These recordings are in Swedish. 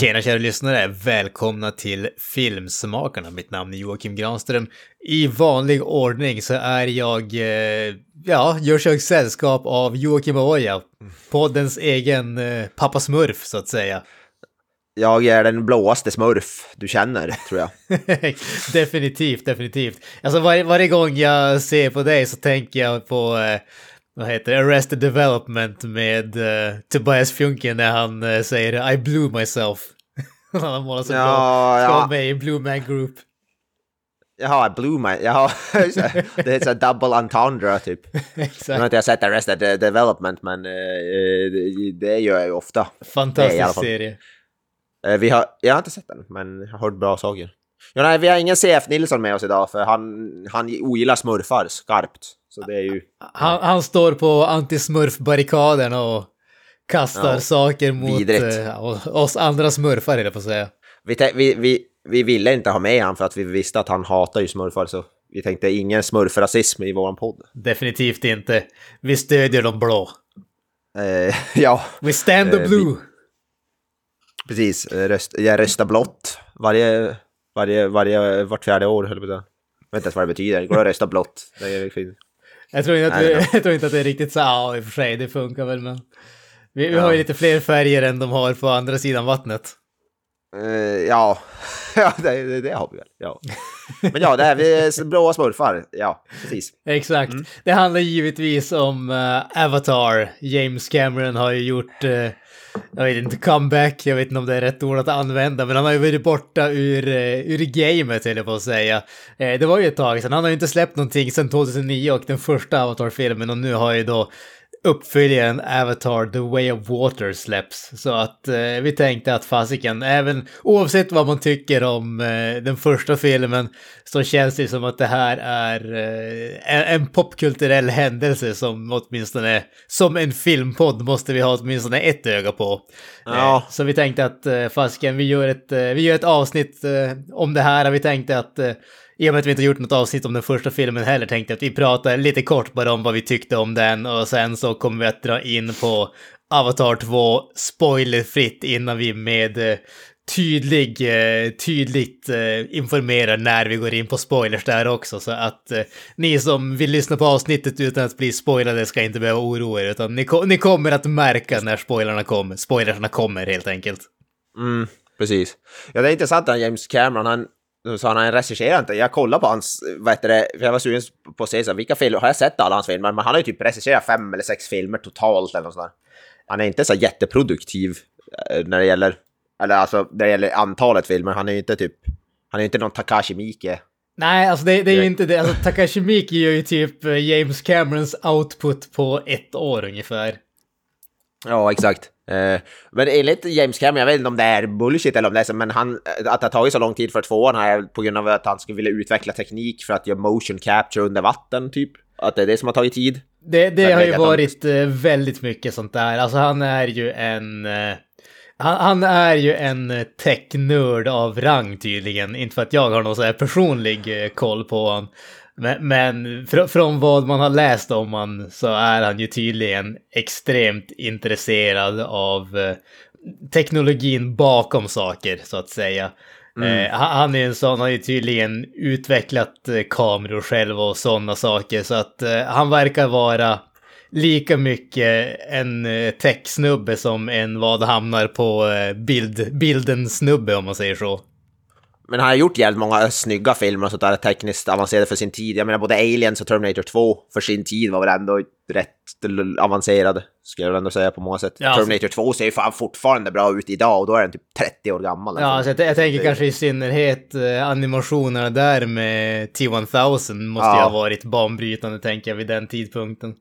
Tjena kära lyssnare! Välkomna till Filmsmakarna. Mitt namn är Joakim Granström. I vanlig ordning så är jag, eh, ja, görs jag sällskap av Joakim Oja, poddens egen eh, pappa Smurf så att säga. Jag är den blåaste smurf du känner, tror jag. definitivt, definitivt. Alltså var, varje gång jag ser på dig så tänker jag på eh, vad heter det, Arrested Development med uh, Tobias Funke när han uh, säger I blew myself. han har målat så Ja, bra. Ska ja. vara med i Blue Man Group. Jaha, blew my... Jaha, det här double entendre typ. Nu har Exakt. inte jag sett Arrested Development, men eh, det, det gör jag ju ofta. Fantastisk serie. Eh, vi har, jag har inte sett den, men jag har hört bra saker. Ja, nej, vi har ingen CF Nilsson med oss idag, för han, han ogillar smurfar skarpt. Så det är ju... Han, han står på anti-smurf-barrikaden och kastar Ja, saker mot eh, oss andra smurfar, jag på att säga. Vi, vi, vi, vi ville inte ha med han för att vi visste att han hatar ju smurfar, så vi tänkte ingen smurfrasism i våran podd. Definitivt inte. Vi stödjer de blå. Eh, ja, We stand the Eh, vi- blue. Precis, eh, röst, jag röstar blått varje, varje, varje, vart fjärde år höll jag på att säga. Jag vet inte ens vad det betyder, det går att rösta blått. Det är fint. Jag tror, inte att vi, det är jag tror inte att det är riktigt så, ja i och för sig, det funkar väl men... Vi, vi har ju lite fler färger än de har på andra sidan vattnet. Eh, ja, ja det, det, det har vi väl. Ja. Men ja, det är vi blåa smurfar. Ja, precis. Exakt. Det handlar givetvis om eh, Avatar. James Cameron har ju gjort, eh, jag vet inte, comeback, jag vet inte om det är rätt ord att använda, men han har ju varit borta ur, uh, ur gamet, höll jag på att säga. Det var ju ett tag sedan, han har ju inte släppt någonting sedan 2009 och den första Avatar-filmen och nu har ju då uppföljaren Avatar The Way of Water släpps. Så att eh, vi tänkte att fasiken, även oavsett vad man tycker om eh, den första filmen så känns det som att det här är eh, en, popkulturell händelse som åtminstone, som en filmpodd måste vi ha åtminstone ett öga på. Ja. Eh, så vi tänkte att eh, fasiken, vi gör ett, eh, vi gör ett avsnitt eh, om det här. Vi tänkte att i och med att vi inte gjort något avsnitt om den första filmen heller tänkte jag att vi pratar lite kort bara om vad vi tyckte om den och sen så kommer vi att dra in på Avatar 2 spoilerfritt innan vi med eh, tydlig, eh, tydligt eh, informerar när vi går in på spoilers där också så att ni som vill lyssna på avsnittet utan att bli spoilade ska inte behöva oroa er utan ni, ni kommer att märka när spoilerna kommer, spoilersna kommer helt enkelt. Mm, precis. Ja, det är intressant att James Cameron, han, så han, han regisserar inte. Jag kollade på hans, vad heter det, för jag var sugen på att se så vilka filmer, har jag sett alla hans filmer? Men han har ju typ regisserat fem eller sex filmer totalt eller något sånt där. Han är inte så jätteproduktiv eh, när det gäller, eller alltså när det gäller antalet filmer. Han är ju inte typ, han är ju inte någon Takashi Miike. Nej, alltså det, det är ju inte det. Alltså Takashi Miike gör ju typ eh, James Camerons output på ett år ungefär. Ja, exakt. Eh, men enligt James Cameron, jag vet inte om det är bullshit eller om det är så, men han, att det har tagit så lång tid för tvåan här på grund av att han skulle vilja utveckla teknik för att göra motion capture under vatten, typ. Att det är det som har tagit tid. Det, det har ju att han- varit eh, väldigt mycket sånt där. Alltså han är ju en... eh, Han, han är ju en eh, tech-nörd av rang tydligen. Inte för att jag har någon så här personlig eh, koll på honom. Men, men fr- från vad man har läst om han så är han ju tydligen extremt intresserad av eh, teknologin bakom saker så att säga. Eh, han- är en sån, har ju tydligen utvecklat eh, kameror själv och sådana saker så att eh, han verkar vara lika mycket en eh, tech-snubbe som en vad hamnar på eh, bild, bilden-snubbe om man säger så. Men han har gjort jävligt många snygga filmer och sånt där tekniskt avancerade för sin tid. Jag menar både Aliens och Terminator 2 för sin tid var väl ändå rätt l- avancerad, skulle jag ändå säga på många sätt. Ja, alltså- Terminator 2 ser ju fan fortfarande bra ut idag och då är den typ 30 år gammal. Ja, alltså. så jag, jag tänker Det- kanske i synnerhet eh, animationerna där med T-1000 måste ju Ja. ha varit banbrytande tänker jag vid den tidpunkten.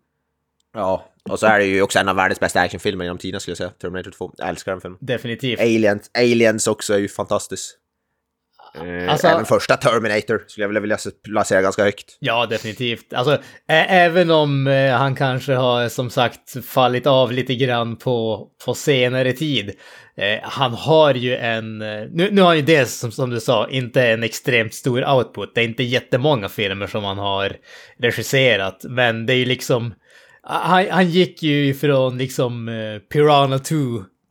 Ja, Och så är det ju också en av världens bästa actionfilmer genom tiderna skulle jag säga. Terminator 2. Jag älskar den filmen. Definitivt. Aliens, Aliens också är ju fantastisk. Eh, Alltså- även första Terminator skulle jag vilja placera ganska högt. Ja, definitivt. Alltså, ä- även om eh, han kanske har som sagt fallit av lite grann på, på senare tid. Eh, han har ju en... Eh, nu, nu har han ju dels, som, som du sa, inte en extremt stor output. Det är inte jättemånga filmer som han har regisserat, men det är ju liksom... Han, han gick ju ifrån liksom eh, Piranha 2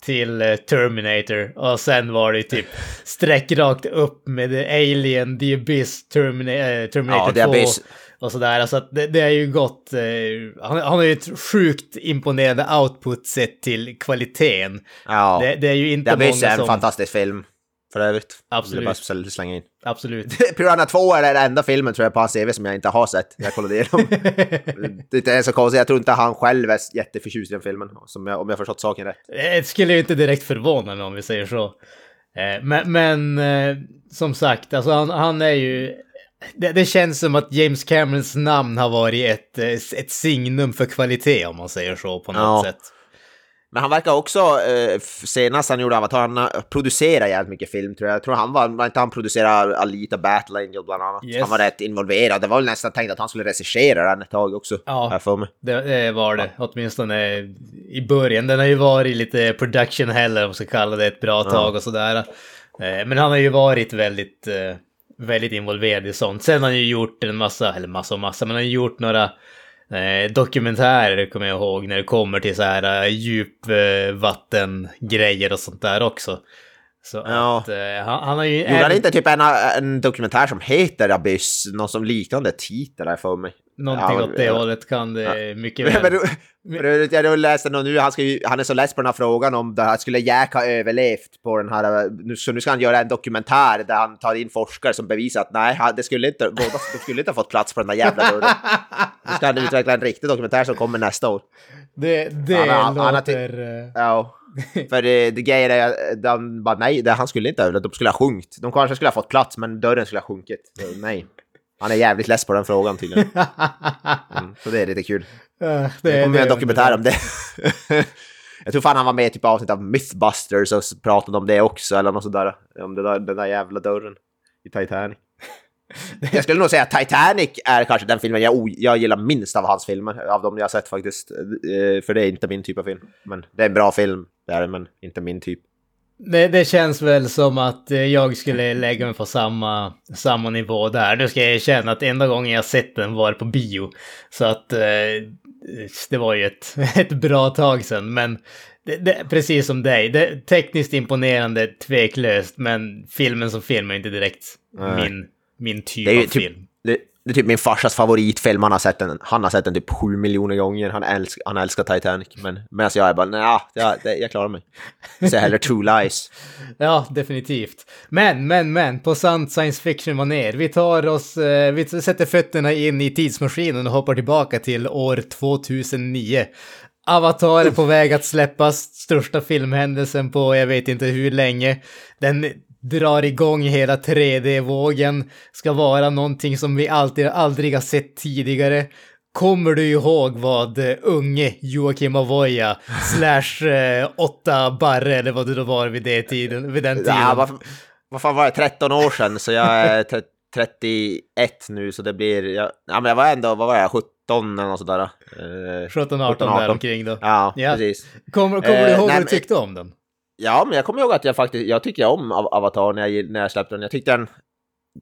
till eh, Terminator och sen var det typ streck rakt upp med The Alien, The Abyss, Termina- eh, Terminator Ja, The 2 Abyss. och sådär. Alltså att det, det är ju gått... Eh, han, han har ju ett sjukt imponerande output sett till kvaliteten. Ja, Det, det är ju inte The Abyss många är en som... fantastisk film. För övrigt. Absolut. Jag bara slänga in. Absolut. Piranha 2 är den enda filmen tror jag på hans CV som jag inte har sett. Jag kollade igenom. det är så konstigt, jag tror inte han själv är jätteförtjust i den filmen. Jag, om jag förstått saken rätt. Det skulle ju inte direkt förvåna mig om vi säger så. Eh, Men, men eh, som sagt, alltså han, han är ju... Det, det känns som att James Camerons namn har varit ett, eh, ett signum för kvalitet om man säger så på något Ja. sätt. Men han verkar också, eh, senast han gjorde Avatar, han har producerat jävligt mycket film tror jag. Jag tror han var, var inte han producerade Alita Battle Angel bland annat. Yes. Han var rätt involverad. Det var väl nästan tänkt att han skulle regissera den ett tag också. Ja. för mig. Det, det var det, åtminstone i början. Den har ju varit lite production hell, om man ska kalla det, ett bra tag och sådär. Eh, Men han har ju varit väldigt, eh, väldigt involverad i sånt. Sen har han ju gjort en massa, eller massa och massa, men han har gjort några eh, dokumentärer, kommer jag ihåg, när det kommer till så här eh, djupvattengrejer och sånt där också. Så Ja. att eh, han, han har ju... Gjorde han inte typ en, en dokumentär som heter Abyss? Någon som liknande titel har jag för mig. Någonting Ja, åt det ja. hållet kan det mycket väl. men, jag läste någon nu, han, ska ju, han är så less på den här frågan om det här, skulle Jack ha överlevt på den här, nu, så nu ska han göra en dokumentär där han tar in forskare som bevisar att nej, han- det skulle inte, båda de skulle inte ha fått plats på den där jävla dörren. Nu ska han utveckla en riktig dokumentär som kommer nästa år. Det, det Han har- han har låter... eh, Ja, för det, det grejen är de bara nej, det, han skulle inte ha överlevt, de skulle ha sjunkit. De kanske skulle ha fått plats, men dörren skulle ha sjunkit. Nej. Han är jävligt less på den frågan tydligen. Mm, så det är lite kul. eh, Det kommer det en dokumentär om det. Jag tror fan han var med i typ avsnitt av Mythbusters och pratade om det också, eller något sådär. Om det där, den där jävla dörren i Titanic. Jag skulle nog säga att Titanic är kanske den filmen jag, jag gillar minst av hans filmer, av de jag har sett faktiskt. Eh, För det är inte min typ av film. Men det är en bra film, det är det, men inte min typ. Det, det känns väl som att eh, jag skulle lägga mig på samma, samma nivå där. Nu ska jag erkänna att enda gången jag sett den var på bio. Så att eh, det var ju ett, ett bra tag sedan. Men det, det, precis som dig, det, tekniskt imponerande, tveklöst. Men filmen som film är inte direkt Nej. min, min typ av typ, film. det, det är typ min farsas favoritfilm, han har sett den, han har sett den typ sju miljoner gånger, han, älsk, han älskar Titanic. Men medan jag är bara, nej, jag, jag klarar mig. Jag ser hellre True Lies. Ja, definitivt. Men, men, men, på sant science fiction-manér. Vi tar oss, eh, vi sätter fötterna in i tidsmaskinen och hoppar tillbaka till år 2009. Avatar är på väg att släppas, största filmhändelsen på jag vet inte hur länge. Den drar igång hela 3D-vågen, ska vara någonting som vi alltid, aldrig har sett tidigare. Kommer du ihåg vad eh, unge Joakim Avoya slash eh, åtta barre eller vad det då var vid, det tiden, vid den tiden? Ja, vad, vad fan var det, 13 år sedan, så jag är tre- 31 nu, så det blir, jag, ja men jag var ändå, vad var jag, 17 eller något sådär. Eh, 17, 18 där omkring då. Ja, Ja. precis. Kommer, kommer du Eh, ihåg nej, vad du men- tyckte om den? Ja, men jag kommer ihåg att jag faktiskt, jag tycker om Avatar när jag, när jag släppte den. Jag tyckte den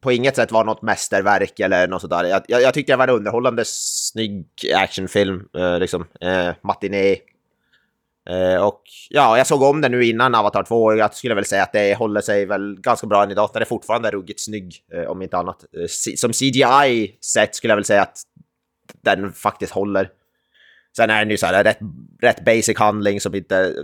på inget sätt var något mästerverk eller något sådär. Jag, jag, jag tyckte det var en underhållande, snygg actionfilm, eh, liksom, eh, matiné. Eh, och ja, jag såg om den nu innan Avatar 2 och jag skulle väl säga att det håller sig väl ganska bra än idag. Den är fortfarande ruggigt snygg, eh, om inte annat. Eh, som CGI-sett skulle jag väl säga att den faktiskt håller. Sen är den ju så här rätt, rätt basic handling som inte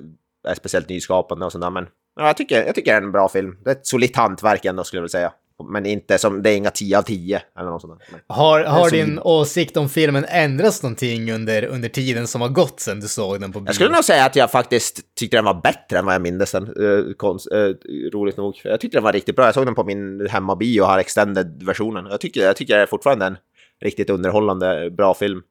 är speciellt nyskapande och sådär. Men ja, jag, tycker, jag tycker det är en bra film. Det är ett solitt hantverk ändå skulle jag vilja säga. Men inte som, det är inga 10 av 10 eller något sånt. Men- Har, har din åsikt om filmen ändrats någonting under, under tiden som har gått sedan du såg den på bio? Jag skulle nog säga att jag faktiskt tyckte den var bättre än vad jag minns den. Uh, konst, eh, roligt nog. Jag tyckte den var riktigt bra. Jag såg den på min hemmabio och har extended-versionen. Jag tycker, jag tycker det är fortfarande en riktigt underhållande, bra film.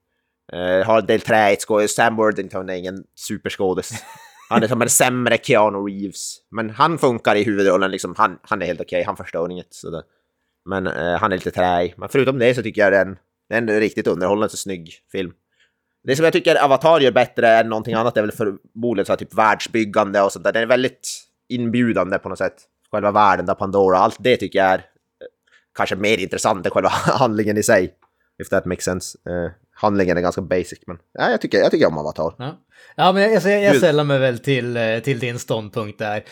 Uh, har en del träigt skådis. Sam Worthington är ingen superskådis. Han är som en sämre Keanu Reeves. Men han funkar i huvudrollen, liksom. han, han är helt okej, okay. han förstör inget. Sådär. Men eh, han är lite träig. Men förutom det så tycker jag det är en, det är en riktigt underhållande och snygg film. Det som jag tycker Avatar gör bättre än någonting annat är väl förmodligen så här, typ världsbyggande och sånt där. Den är väldigt inbjudande på något sätt. Själva världen där Pandora, allt det tycker jag är eh, kanske mer intressant än själva handlingen i sig. If that makes sense. Eh, handlingen är ganska basic, men ja, jag, tycker, jag tycker om Avatar. Ja, ja men jag, jag, jag sällar mig väl till, eh, till din ståndpunkt där.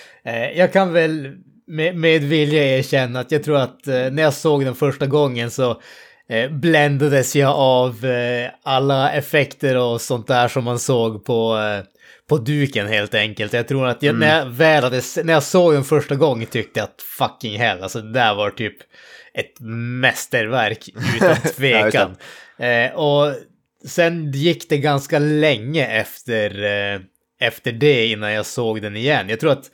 Jag kan väl med, med vilja erkänna att jag tror att när jag såg den första gången så eh, bländades jag av eh, alla effekter och sånt där som man såg på, eh, på duken helt enkelt. Jag tror att jag, mm. när, jag väl hade, när jag såg den första gången tyckte jag att fucking hell, alltså det där var typ ett mästerverk utan tvekan. Eh, och sen gick det ganska länge efter, eh, efter det innan jag såg den igen. Jag tror att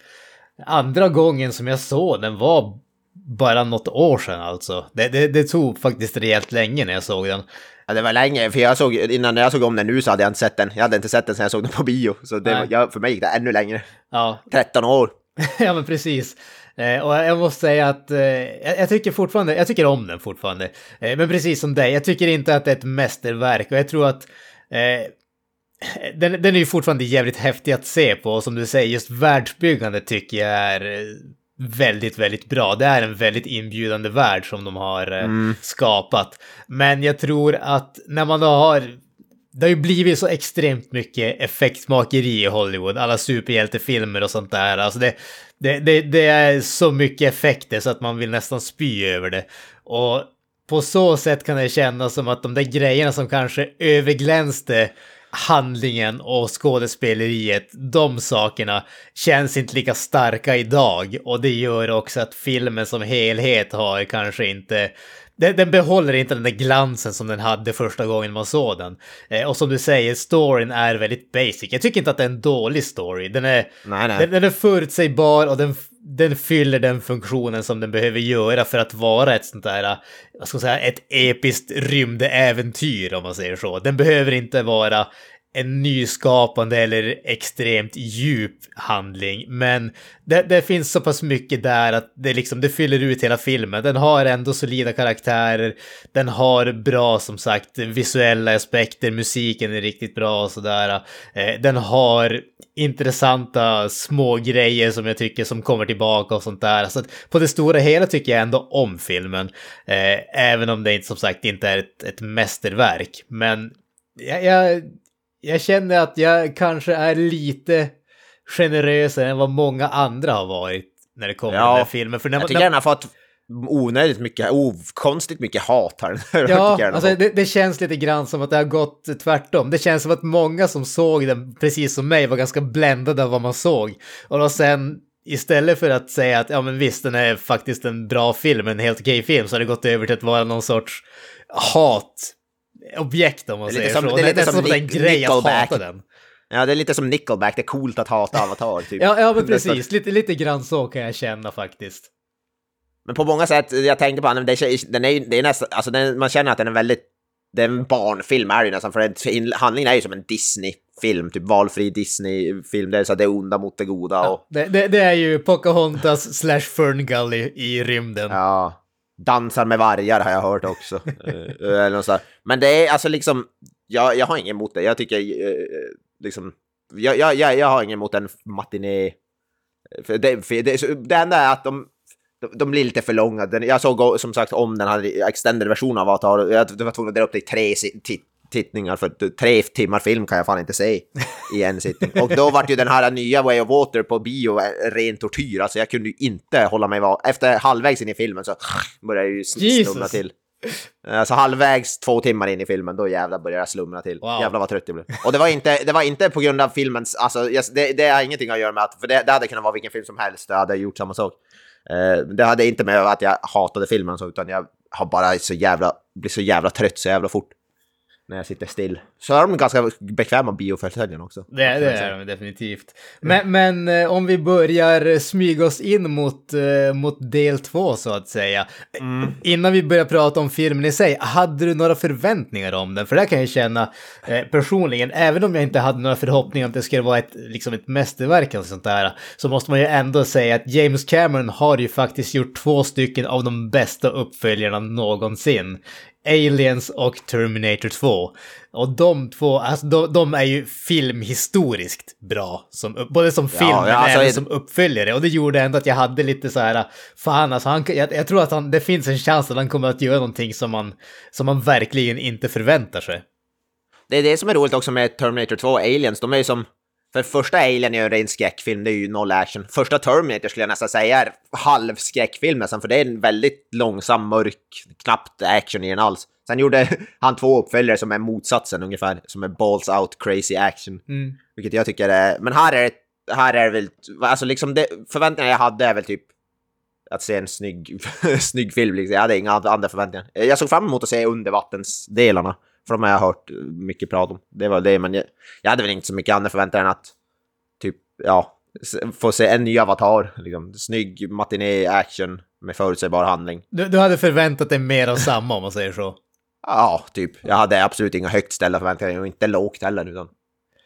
andra gången som jag såg den var bara något år sedan alltså. Det, det, det tog faktiskt rejält länge när jag såg den. Ja, det var länge, för jag såg, innan jag såg om den nu så hade jag inte sett den. Jag hade inte sett den sedan jag såg den på bio. Så det, jag, för mig gick det ännu längre. Ja. 13 år. ja, men precis. Eh, och jag måste säga att eh, jag, tycker fortfarande, jag tycker om den fortfarande. Eh, men precis som dig, jag tycker inte att det är ett mästerverk och jag tror att den, den är ju fortfarande jävligt häftig att se på och som du säger, just världsbyggande tycker jag är väldigt, väldigt bra. Det är en väldigt inbjudande värld som de har mm. skapat. Men jag tror att när man då har det har ju blivit så extremt mycket effektmakeri i Hollywood, alla superhjältefilmer och sånt där. Alltså det, det, det, det, är så mycket effekter så att man vill nästan spy över det. Och på så sätt kan det kännas som att de där grejerna som kanske överglänste handlingen och skådespeleriet, de sakerna känns inte lika starka idag och det gör också att filmen som helhet har kanske inte den, den behåller inte den där glansen som den hade första gången man såg den. Eh, och som du säger, storyn är väldigt basic. Jag tycker inte att det är en dålig story. Den är, nej, nej. Den, den är förutsägbar och den, den fyller den funktionen som den behöver göra för att vara ett sånt där, vad ska man säga, ett episkt rymdäventyr om man säger så. Den behöver inte vara en nyskapande eller extremt djup handling. Men det, det, finns så pass mycket där att det, liksom, det fyller ut hela filmen. Den har ändå solida karaktärer. Den har bra, som sagt, visuella aspekter. Musiken är riktigt bra och sådär. Eh, den har intressanta små grejer som jag tycker som kommer tillbaka och sånt där. Så på det stora hela tycker jag ändå om filmen. Eh, även om det inte som sagt inte är ett, ett mästerverk. Men jag, jag jag känner att jag kanske är lite generösare än vad många andra har varit när det kommer ja, till den här filmen. För när, jag tycker när... den har fått onödigt mycket, okonstigt mycket hat här. ja, alltså det, det, känns lite grann som att det har gått tvärtom. Det känns som att många som såg den, precis som mig, var ganska bländade av vad man såg. Och då sen, istället för att säga att ja men visst, den är faktiskt en bra film, en helt okej film, så har det gått över till att vara någon sorts hat objekt om man säger som, så. Det är lite som, som en grej att hata den. Ja, det är lite som Nickelback, det är coolt att hata Avatar. Typ. ja, ja, men precis. Lite, lite grann så kan jag känna faktiskt. Men på många sätt, jag tänkte på den, det den är, det är nästan, alltså den, man känner att den är väldigt, det är en barnfilm är det nästan, för handlingen är ju som en Disney-film, typ valfri Disney-film, det är så att det är onda mot det goda. Och... Ja, det, det, det, är ju Pocahontas slash Ferngully i rymden. Ja. Dansar med vargar har jag hört också. Eh, eller något Men det är alltså liksom, jag, jag har inget emot det. Jag tycker eh, liksom, jag, jag, jag, har inget emot en matiné. För det, för det, det enda är att de, de blir lite för långa. Jag såg som sagt om den här extended versionen av Avatar. Jag var tvungen att dra upp det i tre tittningar för tre timmar film kan jag fan inte se i en sittning. Och då var ju den här nya Way of Water på bio ren tortyr. Alltså jag kunde ju inte hålla mig var. Efter halvvägs in i filmen så började jag ju slumra till. Alltså halvvägs två timmar in i filmen, då jävlar började jag slumra till. Wow. Jävlar vad trött jag blev. Och det var inte, det var inte på grund av filmens, alltså det, det har ingenting att göra med att, för det, det hade kunnat vara vilken film som helst, det hade gjort samma sak. Uh, det hade inte med att jag hatade filmen så, utan jag har bara så jävla, blivit så jävla trött så jävla fort. När jag sitter still. Så är de ganska bekväma biofåtöljen också. Det, det är de definitivt. Men, men eh, om vi börjar smyga oss in mot, eh, mot del två så att säga. Innan vi börjar prata om filmen i sig, hade du några förväntningar om den? För det kan jag känna eh, personligen, även om jag inte hade några förhoppningar om att det skulle vara ett, liksom ett mästerverk eller sånt där, så måste man ju ändå säga att James Cameron har ju faktiskt gjort två stycken av de bästa uppföljarna någonsin. Aliens och Terminator 2. Och de två, alltså de, de är ju filmhistoriskt bra, som, både som film ja, men alltså, även som uppföljare. Och det gjorde ändå att jag hade lite så här, fan alltså, han, jag, jag tror att han, det finns en chans att han kommer att göra någonting som man, som man verkligen inte förväntar sig. Det är det som är roligt också med Terminator 2 och Aliens. De är ju som... För första Alien är ju en ren skräckfilm, det är ju noll action. Första Terminator skulle jag nästan säga är halv skräckfilm nästan, för det är en väldigt långsam, mörk, knappt action i den alls. Sen gjorde han två uppföljare som är motsatsen ungefär, som är balls out crazy action. Mm. Vilket jag tycker är... Men här är det, här är det väl... Alltså liksom det, förväntningarna jag hade är väl typ att se en snygg, snygg film. Liksom. Jag hade inga andra förväntningar. Jag såg fram emot att se undervattensdelarna. För de har jag hört mycket prat om. Det var det, men jag, jag hade väl inte så mycket andra förväntningar än att typ, ja, få se en ny avatar. Liksom. Snygg matiné-action med förutsägbar handling. Du, du hade förväntat dig mer av samma om man säger så. Ja, typ. Jag hade absolut inga högt ställda förväntningar och inte lågt heller, utan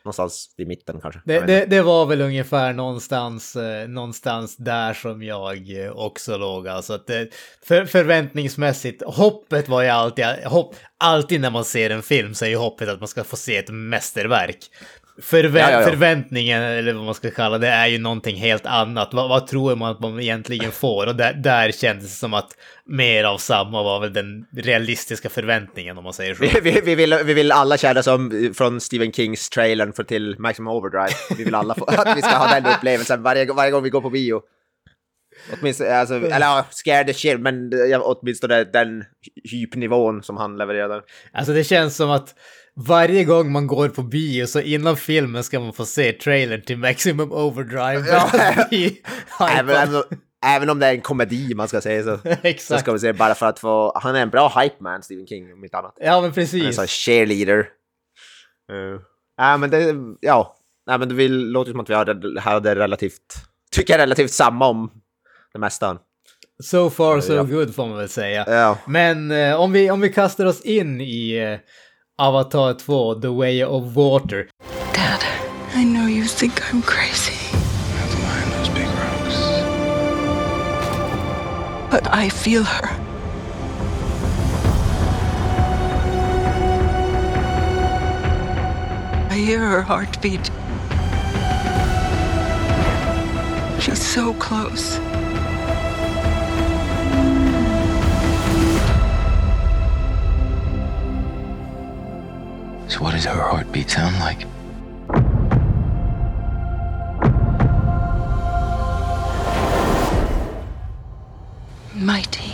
någonstans i mitten kanske. Det, det, det var väl ungefär någonstans, eh, någonstans där som jag eh, också låg. Alltså att det, för, förväntningsmässigt, hoppet var ju alltid, hopp, alltid när man ser en film så är ju hoppet att man ska få se ett mästerverk. Förvä- Ja, ja, ja. Förväntningen, eller vad man ska kalla det, är ju någonting helt annat. Vad, vad tror man att man egentligen får? Och där, där kändes det som att mer av samma var väl den realistiska förväntningen om man säger så. Vi, vi, vi, vill, vi vill alla känna som från Stephen Kings trailern för till Maximum Overdrive. Vi vill alla få, att vi ska ha den upplevelsen varje, varje gång vi går på bio. Åtminstone, alltså, eller ja, scared the shit, men åtminstone den hypnivån som han levererade. Alltså det känns som att varje gång man går på bio så innan filmen ska man få se trailern till Maximum Overdrive. Ja. Även, även, även om det är en komedi man ska säga så, så ska vi se bara för att få... Han är en bra hype man, Stephen King, om inte annat. Ja men Han är en precis. sån cheerleader. Uh. Ja, men det... Ja. Nej, men det vill, låter som att vi hade, hade relativt... Tycker relativt samma om det mesta. So far so Ja. good får man väl säga. Ja. Men eh, om, vi, om vi kastar oss in i eh, Avatar 2, The Way of Water. Dad, I know you think I'm crazy, Have to those big rocks. but I feel her. I hear her heartbeat. She's so close. So what does her heartbeat sound like? Mighty.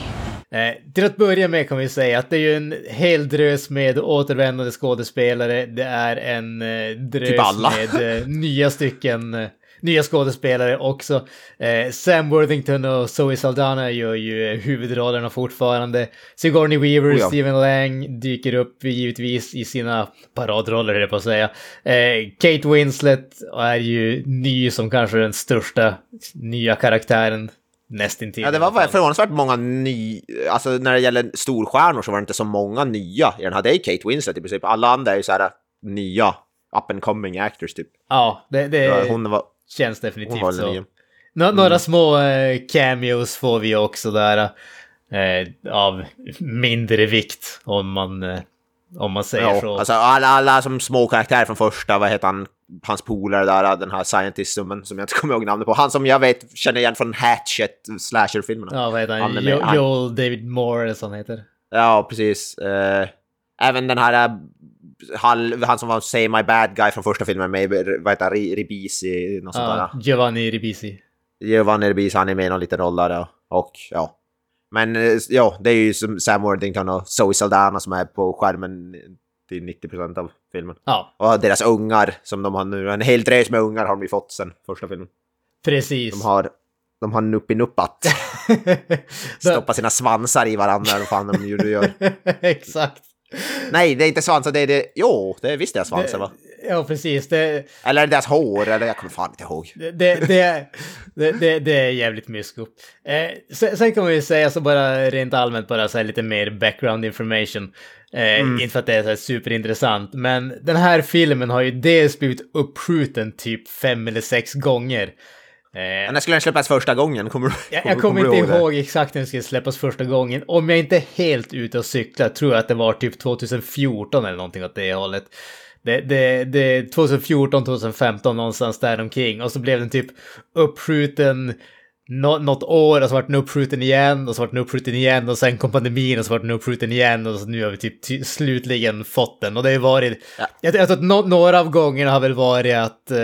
Eh, till att börja med kan vi säga att det är ju en hel drös med återvändande skådespelare. Det är en eh, drös Typ med eh, nya stycken nya skådespelare också. Eh, Sam Worthington och Zoe Saldana gör ju eh, huvudrollerna fortfarande. Sigourney Weaver, Oh ja. Stephen Lang dyker upp givetvis i sina paradroller, höll jag på att säga. Eh, Kate Winslet är ju ny som kanske den största nya karaktären. Nästintill. Ja, det var förvånansvärt många ny... Alltså när det gäller storstjärnor så var det inte så många nya i den här. Det är Kate Winslet i princip. Alla andra är ju så här nya up and coming actors typ. Ja, det, det Hon var, känns definitivt så. Nå- Några små eh, cameos får vi också där. Eh, av mindre vikt om man, eh, om man säger Ja, så. alltså alla, alla som små karaktärer från första, vad heter han, hans polare där, den här scientist-summen som jag inte kommer ihåg namnet på. Han som jag vet känner igen från Hatchet slasher-filmerna. ja, vad heter han? Han- Joel David Moore eller så han heter. Ja, precis. Eh, även den här, halv, han som var Say My Bad Guy från första filmen med, vad heter han, Ri- Ribisi, något sånt där. Ja, Giovanni Ribisi. Giovanni Ribisi, han är med i någon liten roll där och ja. Men eh, ja, det är ju som Sam Worthington och Zoe Saldana som är på skärmen till 90% av filmen. Ja, Och deras ungar som de har nu, en hel drös med ungar har de ju fått sen första filmen. precis. De har, de har nuppinuppat, stoppa sina svansar i varandra och fan de gör. Exakt. Nej, det är inte svansar, det är det... Jo, det visste jag svansar va? Ja, precis. Det, Eller är det deras hår, eller jag kommer fan inte ihåg. det, det, det, det, det, det är jävligt mysko. Eh, sen, sen kan ju säga så bara rent allmänt bara så lite mer background information. Eh, Inte för att det är så superintressant, men den här filmen har ju dels blivit uppskjuten typ fem eller sex gånger. Eh, Men skulle den släppas första gången? Kommer jag, jag kommer du inte det? ihåg exakt när den skulle släppas första gången. Om jag inte är helt ute och cyklar tror jag att det var typ 2014 eller någonting åt det hållet. Det, det, det 2014, 2015 någonstans där omkring och så blev den typ uppskjuten nå, något år och så vart den uppskjuten igen och så vart den uppskjuten igen och sen kom pandemin och så vart den uppskjuten igen och så nu har vi typ ty- slutligen fått den och det har varit, Ja. jag, jag tror att nå, några av gångerna har väl varit att eh,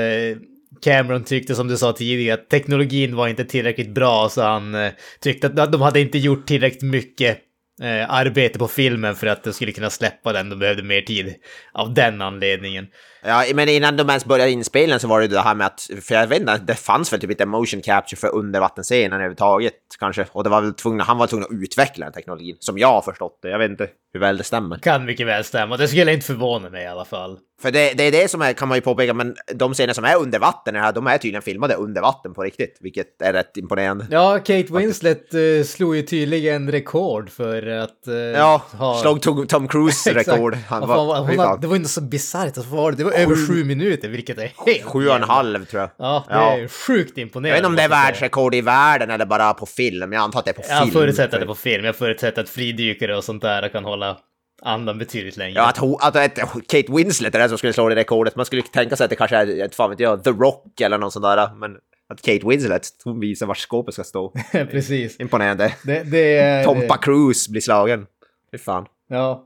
Cameron tyckte som du sa tidigare att teknologin var inte tillräckligt bra så han eh, tyckte att de hade inte gjort tillräckligt mycket eh, arbete på filmen för att de skulle kunna släppa den. De behövde mer tid av den anledningen. Ja, men innan de ens började inspelningen så var det det här med att, för jag vet inte, det fanns väl typ inte motion capture för undervattensscenen överhuvudtaget kanske. Och det var väl tvungna, han var tvungen att utveckla den teknologin, som jag har förstått det. Jag vet inte hur väl det stämmer. Kan mycket väl stämma. Det skulle inte förvåna mig i alla fall. För det, det är det som är, kan man ju påpeka, men de scener som är under vatten, här, de är tydligen filmade under vatten på riktigt, vilket är rätt imponerande. Ja, Kate Winslet eh, slog ju tydligen rekord för att... Eh, Ja, ha- slog Tom- Tom Cruise rekord. Han var, hon fan. har, det var inte så bisarrt. Alltså, var det? Det över sju minuter, vilket är helt... Sju och en halv tror jag. Ja, det Ja. är sjukt imponerande. Jag vet inte om det är jag världsrekord i världen eller bara på film. Jag antar att det är på Jag film. förutsätter att det är på film. Jag förutsätter att fridykare och sånt där kan hålla andan betydligt längre. Ja, att, att, Kate Winslet är den som skulle slå det rekordet. Man skulle tänka sig att det kanske är, fan vet jag, The Rock eller någon sån där. Men att Kate Winslet, hon visar var skåpet ska stå. Precis. Imponerande. Det, det är... Tompa Cruise blir slagen. Fy fan. Ja.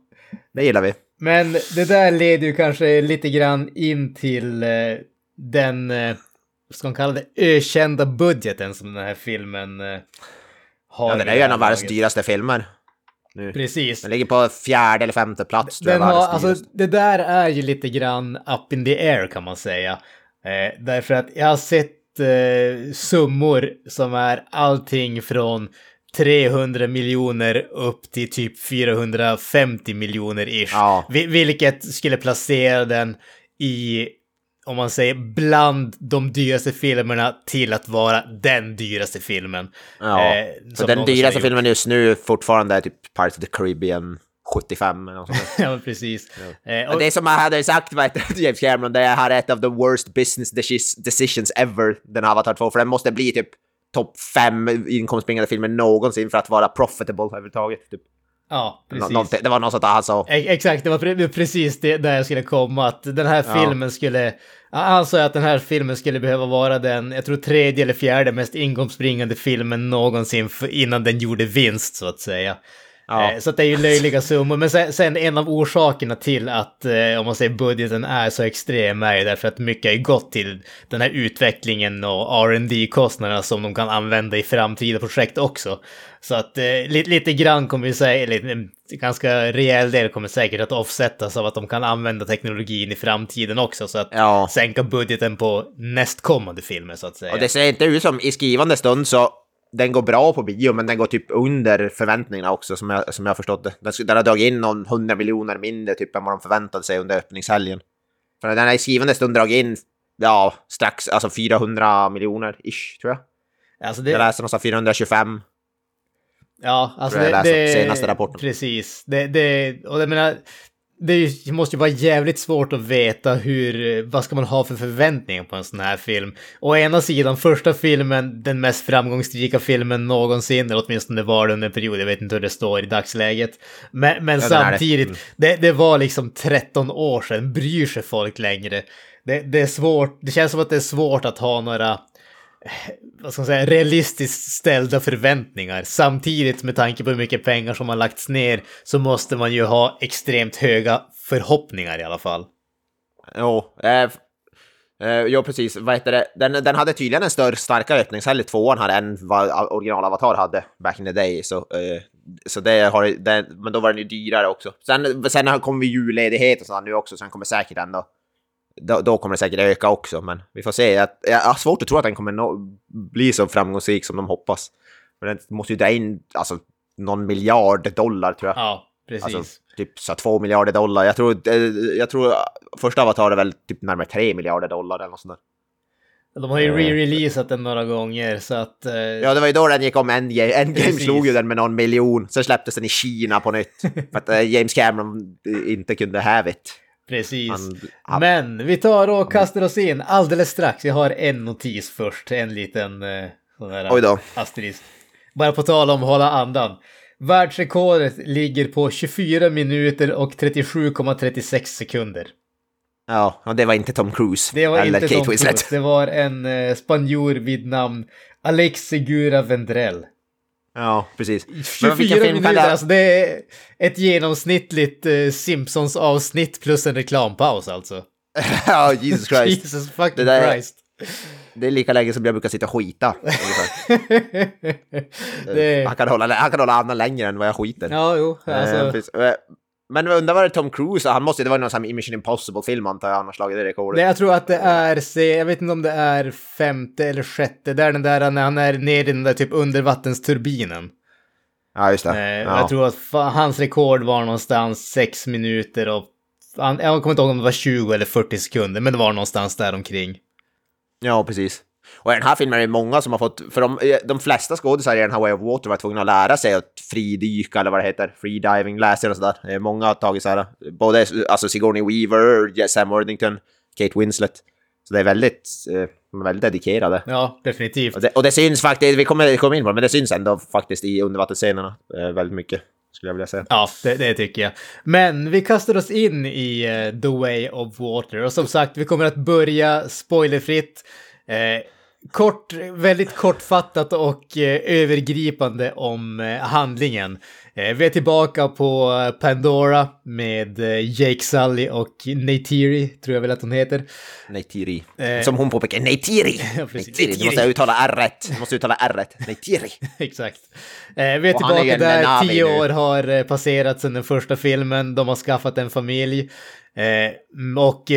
Det gillar vi. Men det där leder ju kanske lite grann in till eh, den, eh, ska man kalla det, ökända budgeten som den här filmen eh, har. Ja, den är ju en av världens dyraste filmer. Nu. Precis. Den ligger på fjärde eller femte plats. Den har, alltså, det där är ju lite grann up in the air kan man säga. Eh, därför att jag har sett eh, summor som är allting från 300 miljoner upp till typ 450 miljoner ish. Ja. Vi- Vilket skulle placera den i, om man säger, bland de dyraste filmerna till att vara den dyraste filmen. Ja. eh, Så den dyraste filmen just nu fortfarande är typ Pirates of the Caribbean 75 eller något ja, precis. Eh, Men och- det som jag hade sagt heter det, James Cameron, det här är ett av the worst business decis- decisions ever, den Avatar 2, för den måste bli typ topp fem inkomstbringande filmer någonsin för att vara profitable överhuvudtaget. Typ. ja, precis. det var något sånt han sa. Exakt, det var pre- precis det där jag skulle komma. Att den här filmen skulle... Han sa att den här filmen skulle behöva vara den, jag tror tredje eller fjärde mest inkomstbringande filmen någonsin innan den gjorde vinst så att säga. Ja. Eh, Så att det är ju löjliga summor. Men sen, sen en av orsakerna till att, eh, om man säger budgeten är så extrem är ju därför att mycket har gått till den här utvecklingen och rd kostnaderna som de kan använda i framtida projekt också. Så att eh, lite, lite grann kommer vi säga, eller en ganska rejäl del kommer säkert att offsettas av att de kan använda teknologin i framtiden också. Så att Ja. sänka budgeten på nästkommande filmer så att säga. Och det ser inte ut som, i skrivande stund så, den går bra på bio, men den går typ under förväntningarna också, som jag, som jag förstått det. Den, den har dragit in någon 100 miljoner mindre typ än vad de förväntade sig under öppningshelgen. För den har i skrivande stund dragit in, ja, strax, alltså 400 miljoner ish, tror jag. Alltså det, Jag läste någonstans 425. Ja, alltså det, det senaste rapporten. Precis. Det, det, och jag menar, det måste ju vara jävligt svårt att veta hur, vad ska man ha för förväntningar på en sån här film. Å ena sidan, första filmen, den mest framgångsrika filmen någonsin, eller åtminstone var det under en period, jag vet inte hur det står i dagsläget. Men, men Ja, det. samtidigt, Mm. det, det var liksom 13 år sedan, bryr sig folk längre? Det, det är svårt, det känns som att det är svårt att ha några vad ska man säga, realistiskt ställda förväntningar. Samtidigt med tanke på hur mycket pengar som har lagts ner så måste man ju ha extremt höga förhoppningar i alla fall. Jo, eh, eh, jo precis. Vad heter det? Den, den hade tydligen en större, starkare öppningshelg, tvåan här, än vad original Avatar hade back in the day. Så, eh, så det har, det, men då var den ju dyrare också. Sen, sen kommer vi julledighet och sådär nu också, så den kommer säkert ändå... Då, då kommer det säkert öka också, men vi får se. Jag, jag har svårt att tro att den kommer nå, bli så framgångsrik som de hoppas. För den måste ju dra in alltså, någon miljard dollar tror jag. Ja, Precis. Alltså typ så 2 miljarder dollar. Jag tror, eh, jag tror första Avatar är väl typ närmare 3 miljarder dollar eller något sånt där. De har ju re-releasat den några gånger så att... eh, Ja, det var ju då den gick om Endgame. Endgame Precis. slog ju den med någon miljon. Sen släpptes den i Kina på nytt. för att eh, James Cameron eh, inte kunde have it. Precis. Han, Men vi tar och kastar oss in alldeles strax. Jag har en notis först, en liten eh, sån här Oj då. asterisk. Bara på tal om att hålla andan. Världsrekordet ligger på 24 minuter och 37,36 sekunder. ja, och det var inte Tom Cruise. Det var eller inte Kate Tom Winslet. Cruise, det var en eh, spanjor vid namn Alex Segura Vendrell. Ja, precis. Men 24 vilken film minuter, alltså det är ett genomsnittligt eh, Simpsons-avsnitt plus en reklampaus alltså. ja, Jesus Christ. Jesus fucking Det Christ. Det är lika länge som jag brukar sitta och skita. det... han, kan hålla, han kan hålla andan längre än vad jag skiter. Ja, jo, Eh, alltså. Men undrar vad det Tom Cruise, han måste, det var någon sån här Mission Impossible-film antar jag, han har slagit det rekordet. Nej, jag tror att det är, se, jag vet inte om det är femte eller sjätte, det är den där när han är nere i den där typ undervattensturbinen. Ja, just det. Eh, ja. Jag tror att hans rekord var någonstans sex minuter och han, jag kommer inte ihåg om det var 20 eller 40 sekunder, men det var någonstans där omkring. Ja, precis. Och i den här filmen är det många som har fått, för de, eh, de flesta skådisar i den här Way of Water var tvungna att lära sig att fridyka eller vad det heter, freediving, läser och sådär. Eh, Många har tagit så här, både alltså Sigourney Weaver, Sam Worthington, Kate Winslet. Så det är väldigt, eh, väldigt dedikerade. Ja, definitivt. Och det, och det syns faktiskt, vi kommer komma in på det, men det syns ändå faktiskt i undervattensscenerna eh, väldigt mycket, skulle jag vilja säga. Ja, det, det tycker jag. Men vi kastar oss in i eh, The Way of Water och som sagt, vi kommer att börja spoilerfritt. Eh, kort, väldigt kortfattat och eh, övergripande om eh, handlingen. Eh, vi är tillbaka på eh, Pandora med eh, Jake Sully och Neytiri, tror jag väl att hon heter. Neytiri. Eh. Som hon påpekar, Neytiri! Ja. Neytiri, du måste uttala R-rätt. Du måste uttala R-rätt. Neytiri! Exakt. Vi är Och är tillbaka en där, tio nu. år har eh, passerat sedan den första filmen, de har skaffat en familj. Och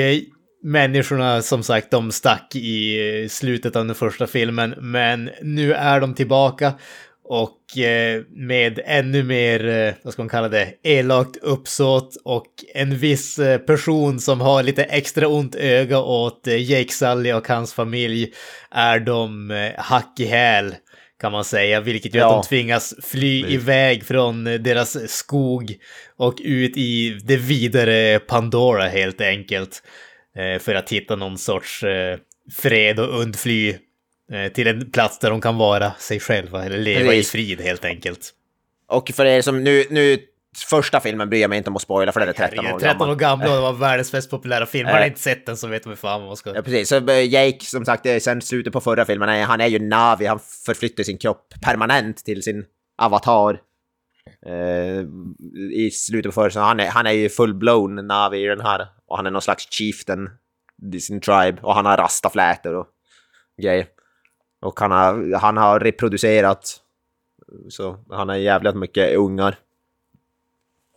människorna, som sagt, de stack i slutet av den första filmen, men nu är de tillbaka. Och eh, med ännu mer, eh, vad ska man kalla det, elakt uppsåt och en viss eh, person som har lite extra ont öga åt Jake Sully och hans familj är de hack i häl kan man säga, vilket gör Ja. att de tvingas fly iväg från deras skog och ut i det vidare Pandora helt enkelt. Eh, för att hitta någon sorts eh, fred och undfly eh, till en plats där de kan vara sig själva eller leva Precis. i frid helt enkelt. Och för er som nu, nu första filmen bryr jag mig inte om att spoila för den är 13 år Herregud, 13 år gammal. och det var världens mest populära film. Har ni inte sett den så vet man fan vad man ska... Ja, precis. Så Jake, som sagt, sen slutet på förra filmen, han är ju Navi, han förflyttar sin kropp permanent till sin avatar. Eh, I slutet på föreställningen, han är, han är ju full-blown Navi i den här. Och han är någon slags chieftain i sin tribe. Och han har rastaflätor och grejer. Och han har, han har reproducerat. Så han har jävligt mycket ungar.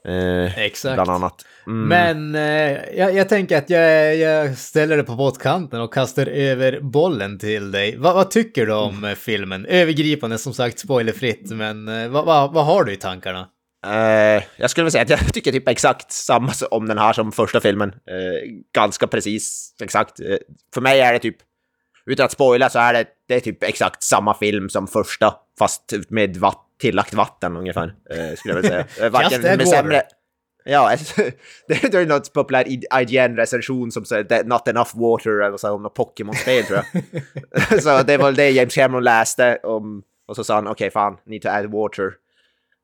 Eh, Exakt. bland annat. Mm. Men eh, jag, jag tänker att jag, jag ställer det på båtkanten och kastar över bollen till dig. Va, vad tycker du om eh, filmen? Övergripande, som sagt, spoilerfritt, men eh, vad vad- vad har du i tankarna? Eh, jag skulle vilja säga att jag tycker typ exakt samma om den här som första filmen. Eh, ganska precis, exakt. För mig är det typ, utan att spoila så är det, det är typ exakt samma film som första, fast med vatt, tillagt vatten ungefär, eh, skulle jag vilja säga. Eh, varken med sämre... Ja, det det är något populär IGN-recension som säger "That not enough water eller så om något Pokémon-spel tror jag. så det var det James Cameron läste om, och så sa han okej fan, need to add water.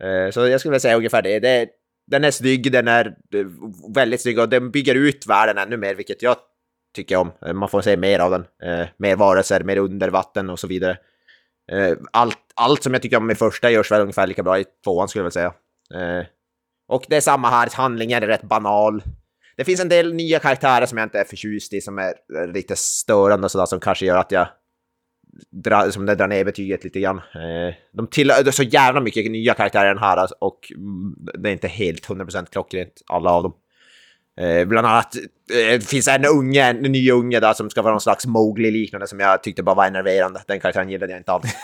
Eh, Så jag skulle vilja säga ungefär det. det. Den är snygg, den är eh, väldigt snygg och den bygger ut världen ännu mer, vilket jag tycker jag om. Eh, man får se mer av den. Eh, Mer varelser, mer under vatten och så vidare. Eh, Allt, allt som jag tycker om i första görs väl ungefär lika bra i tvåan skulle jag vilja säga. Eh, Och det är samma här, handlingen är rätt banal. Det finns en del nya karaktärer som jag inte är förtjust i, som är lite störande och sådär, som kanske gör att jag dra, som det drar ner betyget lite grann. Eh, de tillhör det är så jävla mycket nya karaktärer i den här alltså, och mm, det är inte helt 100% klockrent, alla av dem. Eh, bland annat eh, det finns en unge, en ny unge där som ska vara någon slags Mowgli-liknande som jag tyckte bara var enerverande. Den karaktären gillade jag inte alls.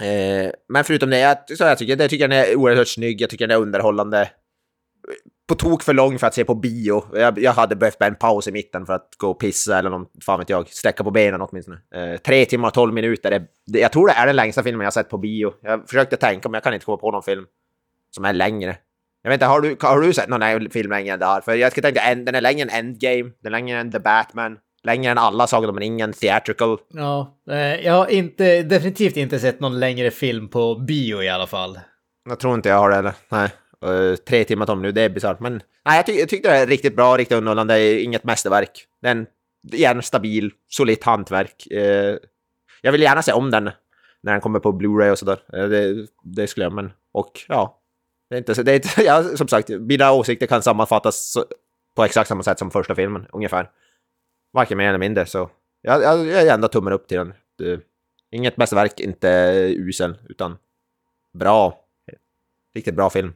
Eh, men förutom det, jag, så jag tycker, jag tycker den är oerhört snygg, jag tycker den är underhållande. På tok för lång för att se på bio. Jag, jag hade behövt en paus i mitten för att gå och pissa eller någon, fan vet jag, sträcka på benen åtminstone. Eh, tre timmar och tolv minuter, det, det, jag tror det är den längsta filmen jag sett på bio. Jag försökte tänka men jag kan inte komma på någon film som är längre. Jag vet inte, har du, har du sett någon film längre än det här? För jag skulle tänka, den är längre än Endgame, den är längre än The Batman, längre än alla Sagan om ringen, Theatrical. Ja, eh, jag har inte, definitivt inte sett någon längre film på bio i alla fall. Jag tror inte jag har det heller. Nej. Uh, tre timmar tom nu, det är bisarrt. Men nej, jag, ty jag tyckte det är riktigt bra, riktigt underhållande, inget mästerverk. Det är en igen, stabil, solitt hantverk. Uh, jag vill gärna se om den när den kommer på Blu-ray och sådär. Uh, det, det skulle jag, men och ja. Det är inte, det är inte, ja, som sagt, mina åsikter kan sammanfattas på exakt samma sätt som första filmen, ungefär. Varken mer eller mindre, så jag, jag, jag är ändå tummen upp till den. Det, inget mästerverk, inte usel, utan bra. Riktigt bra film.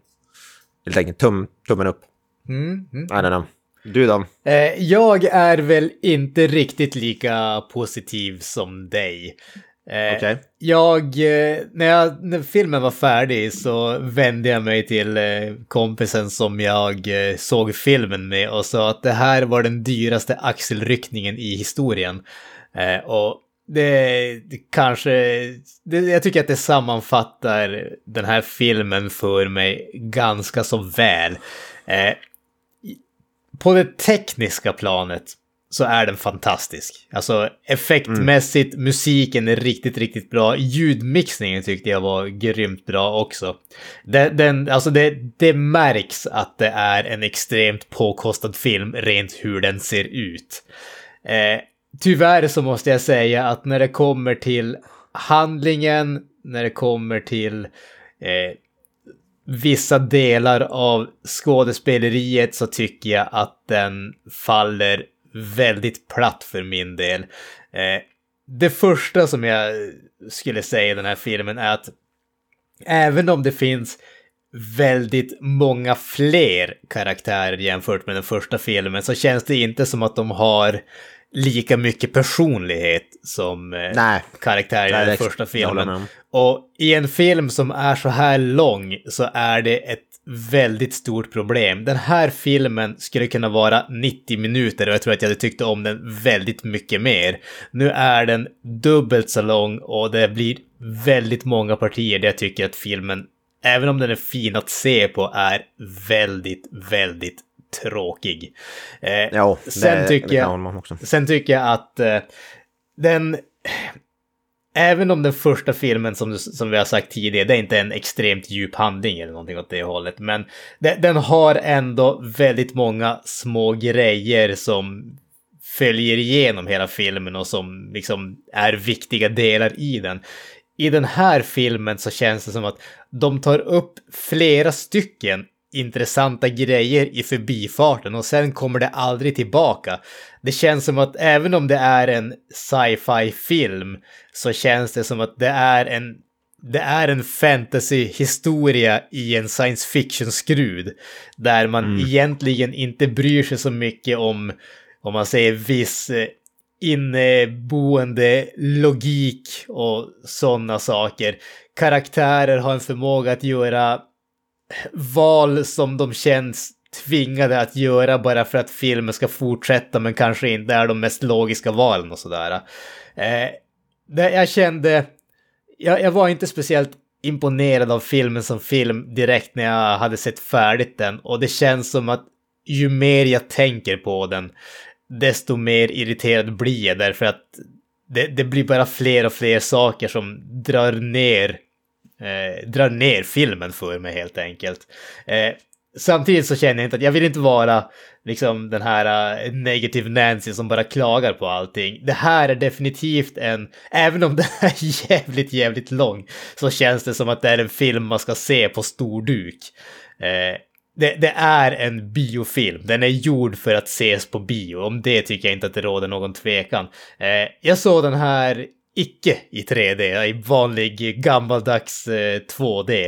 Helt enkelt tum, tummen upp. Mm, mm. I don't know. Du då? Eh, jag är väl inte riktigt lika positiv som dig. Eh, Okej. Jag, eh, när, jag, när filmen var färdig så vände jag mig till eh, kompisen som jag eh, såg filmen med och sa att det här var den dyraste axelryckningen i historien. Eh, och det, det kanske, det, jag tycker att det sammanfattar den här filmen för mig ganska så väl. Eh, på det tekniska planet så är den fantastisk. Alltså effektmässigt, mm. musiken är riktigt, riktigt bra. Ljudmixningen tyckte jag var grymt bra också. Den, den, alltså det, det märks att det är en extremt påkostad film rent hur den ser ut. Eh, tyvärr så måste jag säga att när det kommer till handlingen, när det kommer till eh, vissa delar av skådespeleriet så tycker jag att den faller väldigt platt för min del. Eh, det första som jag skulle säga i den här filmen är att även om det finns väldigt många fler karaktärer jämfört med den första filmen så känns det inte som att de har lika mycket personlighet som eh, Nej. karaktärer i den första filmen. Och i en film som är så här lång så är det ett väldigt stort problem. Den här filmen skulle kunna vara 90 minuter och jag tror att jag hade tyckt om den väldigt mycket mer. Nu är den dubbelt så lång och det blir väldigt många partier där jag tycker att filmen, även om den är fin att se på, är väldigt, väldigt tråkig. Eh, Ja, det, sen tycker jag... Sen tycker jag att eh, den... Även om den första filmen, som, som vi har sagt tidigare, det är inte en extremt djup handling eller någonting åt det hållet. Men den, den har ändå väldigt många små grejer som följer igenom hela filmen och som liksom är viktiga delar i den. I den här filmen så känns det som att de tar upp flera stycken intressanta grejer i förbifarten och sen kommer det aldrig tillbaka. Det känns som att även om det är en sci-fi film så känns det som att det är en det är en fantasy-historia i en science fiction-skrud. Där man egentligen inte bryr sig så mycket om, om man säger viss eh, inneboende logik och sådana saker. Karaktärer har en förmåga att göra val som de känns tvingade att göra bara för att filmen ska fortsätta men kanske inte är de mest logiska valen och sådär. Eh, jag kände, jag, jag var inte speciellt imponerad av filmen som film direkt när jag hade sett färdigt den och det känns som att ju mer jag tänker på den desto mer irriterad blir jag därför att det, det blir bara fler och fler saker som drar ner eh, drar ner filmen för mig helt enkelt. Eh, samtidigt så känner jag inte att jag vill inte vara liksom den här uh, negative Nancy som bara klagar på allting. Det här är definitivt en, även om den är jävligt, jävligt lång, så känns det som att det är en film man ska se på stor duk. Eh, det, det är en biofilm, den är gjord för att ses på bio. Om det tycker jag inte att det råder någon tvekan. Eh, jag såg den här icke i 3D, i vanlig gammaldags eh, 2D.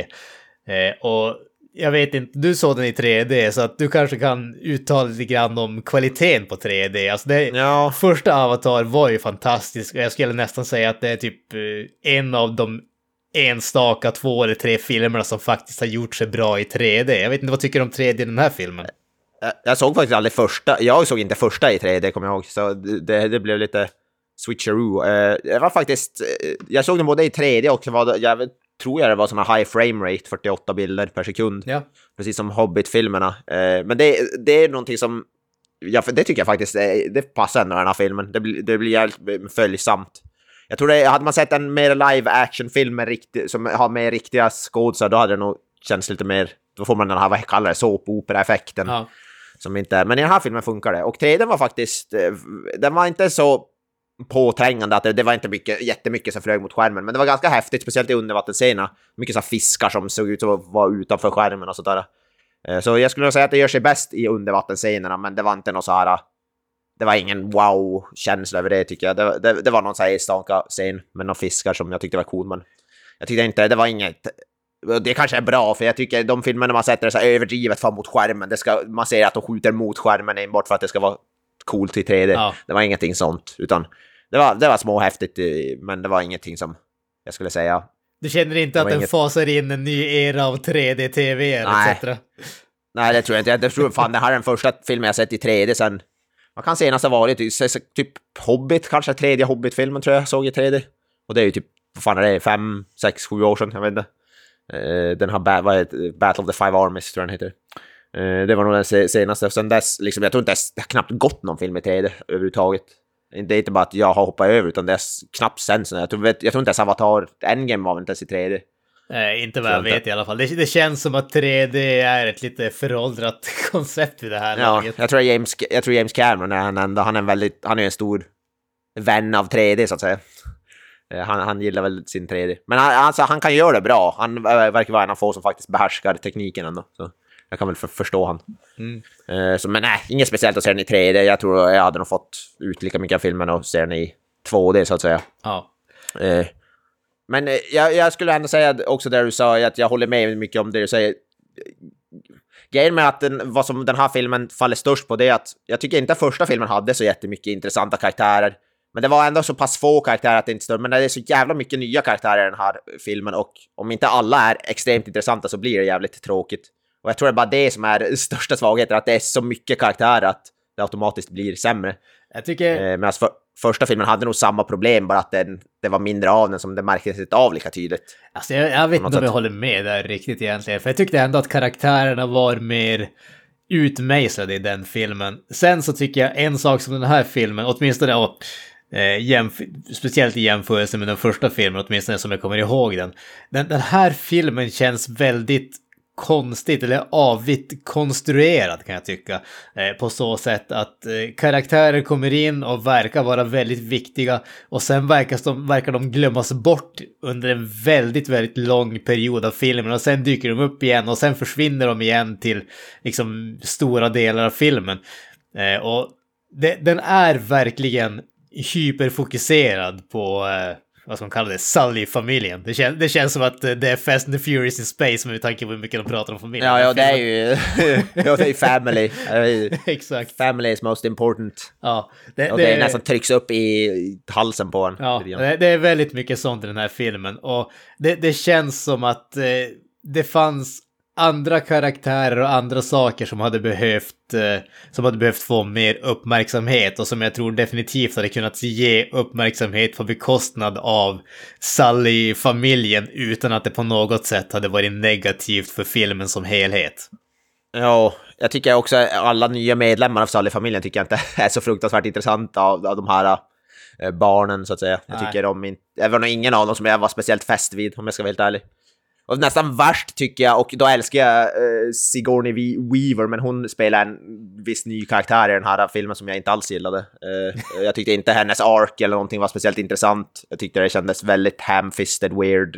Eh, och jag vet inte, du såg den i 3D så att du kanske kan uttala lite grann om kvaliteten på 3D. Alltså det, Ja. Första Avatar var ju fantastisk och jag skulle nästan säga att det är typ eh, en av de enstaka två eller tre filmerna som faktiskt har gjort sig bra i 3D. Jag vet inte, vad tycker du om 3D i den här filmen? Jag- Jag såg faktiskt aldrig första, jag såg inte första i 3D kommer jag ihåg, så det, det blev lite switcheroo. Eh, Det var faktiskt, eh, jag såg den både i 3D och det, jag tror jag det var sån här high frame rate, 48 bilder per sekund. Ja. Precis som Hobbit-filmerna. Eh, Men det, det är någonting som, ja, för det tycker jag faktiskt, det passar ändå den här filmen. Det blir, det blir jävligt följsamt. Jag tror det, hade man sett en mer live action-film med riktig, som har med riktiga skådisar, då hade det nog känts lite mer, då får man den här, vad kallar det, såpopera-effekten. Ja. Som inte men i den här filmen funkar det. Och 3D var faktiskt, eh, den var inte så påträngande att det, det var inte mycket, jättemycket som flög mot skärmen, men det var ganska häftigt, speciellt i undervattensscenerna. Mycket så fiskar som såg ut att vara utanför skärmen och sådär. Eh, Så jag skulle säga att det gör sig bäst i undervattensscenerna, men det var inte något så här... Det var ingen wow-känsla över det tycker jag. Det, det, det var någon så här enstaka scen med några fiskar som jag tyckte var cool, men jag tyckte inte, det var inget... Det kanske är bra, för jag tycker de filmerna man sätter det så här överdrivet fram mot skärmen, det ska, man ser att de skjuter mot skärmen enbart för att det ska vara coolt i 3D. Ja. Det var ingenting sånt, utan det var, det var småhäftigt, eh, men det var ingenting som jag skulle säga Du känner inte att den inget- fasar in en ny era av 3D-tv Nej. etc? Nej, det tror jag inte. Jag tror fan det här är den första filmen jag sett i 3D sen... Vad kan senast ha varit? Typ typ Hobbit, kanske tredje Hobbit-filmen tror jag såg i 3D. Och det är ju typ, vad fan är det, fem, sex, sju år sedan, jag vet inte. Eh, Den har, ba- vad heter? Battle of the Five Armies tror jag den heter. Eh, Det var nog den se- senaste. Sen dess, liksom, jag tror inte det har knappt gått någon film i 3D överhuvudtaget. Det är inte bara att jag har hoppat över, utan det är knappt sen. Jag tror, jag tror inte ens Avatar Endgame var inte ens i 3D. Nej, inte vad jag jag vet i alla fall. Det, det känns som att 3D är ett lite föråldrat koncept vid det här Ja, laget. jag tror James, jag tror James Cameron är han enda. Han är en väldigt, han är en stor vän av 3D så att säga. Eh, Han, han gillar väl sin 3D. Men han, alltså, han kan göra det bra. Han eh, verkar vara en av få som faktiskt behärskar tekniken ändå. Så jag kan väl för, förstå han. Mm. Eh, Så, men nej, inget speciellt att se den i 3D. Jag tror jag hade nog fått ut lika mycket av filmen och se den i 2D så att säga. Ja. Eh, Men eh, jag, jag skulle ändå säga också det du sa, att jag håller med mycket om det du säger. Grejen med att den, vad som den här filmen faller störst på det är att jag tycker inte första filmen hade så jättemycket intressanta karaktärer. Men det var ändå så pass få karaktärer att det inte stör. Men det är så jävla mycket nya karaktärer i den här filmen och om inte alla är extremt intressanta så blir det jävligt tråkigt. Och jag tror det är bara det som är största svagheten, att det är så mycket karaktärer att det automatiskt blir sämre. Jag tycker... Eh, Medan för, första filmen hade nog samma problem, bara att den, det var mindre av den som det märktes inte av lika tydligt. Alltså jag, jag vet inte om jag håller med där riktigt egentligen. För jag tyckte ändå att karaktärerna var mer utmejslade i den filmen. Sen så tycker jag en sak som den här filmen, åtminstone och, eh, speciellt i jämförelse med den första filmen, åtminstone som jag kommer ihåg den. Den, den här filmen känns väldigt konstigt eller avigt konstruerad kan jag tycka. Eh, på så sätt att eh, karaktärer kommer in och verkar vara väldigt viktiga och sen verkar de, verkar de glömmas bort under en väldigt, väldigt lång period av filmen och sen dyker de upp igen och sen försvinner de igen till liksom stora delar av filmen. Eh, och det, den är verkligen hyperfokuserad på vad ska man kalla det, Sully-familjen. Det, kän, det känns som att eh, det är Fast and the Furious in Space med tanke på hur mycket de pratar om familjen. Ja, ja, det är ju... ja, det är family. Exakt. family is most important. Ja, det, Och det, nästan trycks upp i, halsen på en. Ja, det, det är väldigt mycket sånt i den här filmen. Och det, det känns som att eh, det fanns andra karaktärer och andra saker som hade behövt eh, som hade behövt få mer uppmärksamhet och som jag tror definitivt hade kunnat ge uppmärksamhet på bekostnad av Sully-familjen utan att det på något sätt hade varit negativt för filmen som helhet. Ja, jag tycker också alla nya medlemmar av Sully-familjen tycker jag inte är så fruktansvärt intressant av, av de här eh, barnen så att säga. Jag Nej. tycker de inte... Det var nog ingen av dem som jag var speciellt fäst vid om jag ska vara helt ärlig. Och nästan värst tycker jag, och då älskar jag eh, Sigourney Weaver, men hon spelar en viss ny karaktär i den här filmen som jag inte alls gillade. Eh, jag tyckte inte hennes ark eller någonting var speciellt intressant. Jag tyckte det kändes väldigt hamfisted, weird.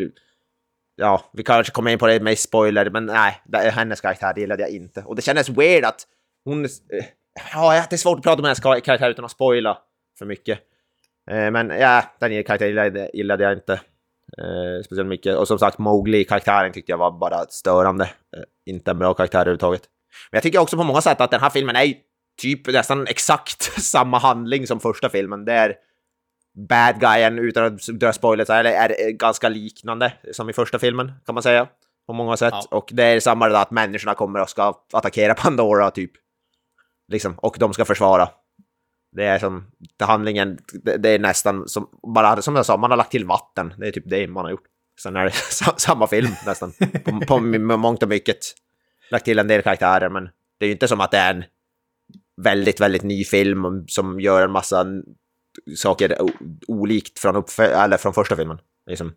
Ja, vi kanske kommer in på det med spoiler, men nej, det- hennes karaktär gillade jag inte. Och det kändes weird att hon... eh, Ja, det är svårt att prata om hennes karaktär utan att spoila för mycket. Eh, men ja, den karaktären gillade, gillade jag inte eh, speciellt mycket. Och som sagt, Mowgli-karaktären tyckte jag var bara störande. Eh, inte en bra karaktär överhuvudtaget. Men jag tycker också på många sätt att den här filmen är typ nästan exakt samma handling som första filmen. Det är bad guyen, utan att dra spoilers, är, är ganska liknande som i första filmen, kan man säga. På många sätt. Ja. Och det är samma där att människorna kommer och ska attackera Pandora, typ. Liksom, och de ska försvara. Det är som, handlingen, det, det är nästan som, bara som jag sa, man har lagt till vatten. Det är typ det man har gjort. Sen är det sa- samma film nästan, på, på mångt och mycket. Lagt till en del karaktärer, men det är ju inte som att det är en väldigt, väldigt ny film som gör en massa saker olikt från, eller från första filmen. Liksom.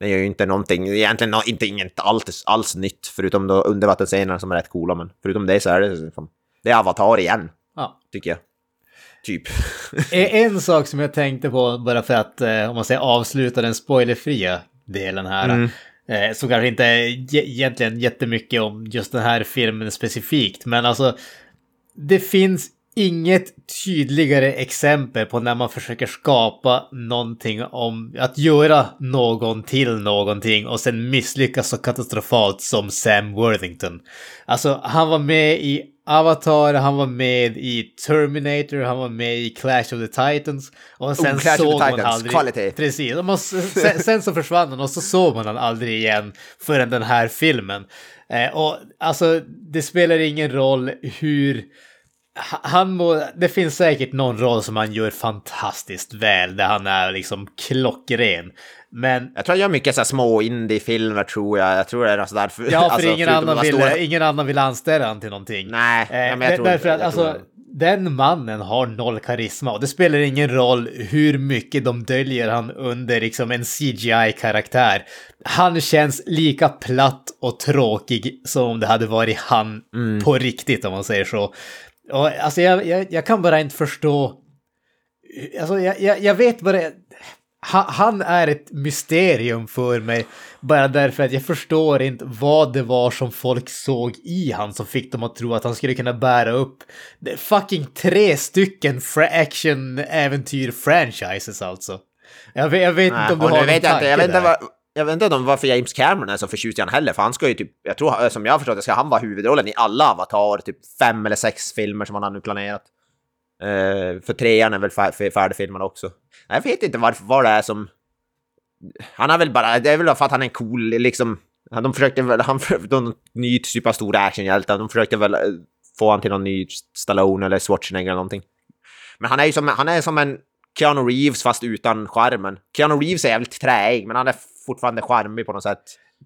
Det gör ju inte någonting, egentligen inte inget alls, alls nytt, förutom då undervattensscenerna som är rätt coola, men förutom det så är det liksom, det är Avatar igen, Ja. tycker jag. Typ. En sak som jag tänkte på, bara för att eh, om man säger avsluta den spoilerfria delen här. Mm. Eh, så kanske inte ge- egentligen jättemycket om just den här filmen specifikt, men alltså det finns inget tydligare exempel på när man försöker skapa någonting om att göra någon till någonting och sen misslyckas så katastrofalt som Sam Worthington. Alltså, han var med i Avatar, han var med i Terminator, han var med i Clash of the Titans och sen Oh, Clash of the såg man Titans, aldrig... kvalitet. Precis, man, sen, sen så försvann han och så såg man han aldrig igen förrän den här filmen. Eh, och alltså, det spelar ingen roll hur... ha- Han må, det finns säkert någon roll som han gör fantastiskt väl, där han är liksom klockren. Men Jag tror jag gör mycket så små indie-filmer, tror jag. Jag tror det är något sådär. Ja, för alltså, ingen, annan vill, stora- ingen annan vill anställa han till någonting. Nej, Eh, ja, men jag tror därför att jag tror alltså, den mannen har noll karisma och det spelar ingen roll hur mycket de döljer han under liksom en CGI-karaktär. Han känns lika platt och tråkig som om det hade varit han Mm. på riktigt om man säger så. Och, alltså jag, jag, jag kan bara inte förstå. Alltså jag, jag, jag vet bara. Han, han är ett mysterium för mig. Bara därför att jag förstår inte vad det var som folk såg i han som fick dem att tro att han skulle kunna bära upp fucking tre stycken fra- action-äventyr-franchises alltså. Jag vet, jag vet Nej, inte om du har någon vet jag, inte, jag, tanke vet inte där. vad, jag vet inte om varför James Cameron är så förtjust i han heller, för han ska ju typ, jag tror, eh, som jag har förstått det, ska han vara huvudrollen i alla Avatar, typ fem eller sex filmer som han har nu planerat. Uh, för trean är väl fär- färdigfilmad också. Jag vet inte varför, vad det är som... Han har väl bara, det är väl för att han är cool, liksom. De försökte väl, han försökte någon ny typ av stor actionhjälte, de försökte väl eh, få han till någon ny Stallone eller Schwarzenegger eller någonting. Men han är ju som, han är som en Keanu Reeves fast utan skärmen. Keanu Reeves är jävligt träig, men han är fortfarande charmig på något sätt.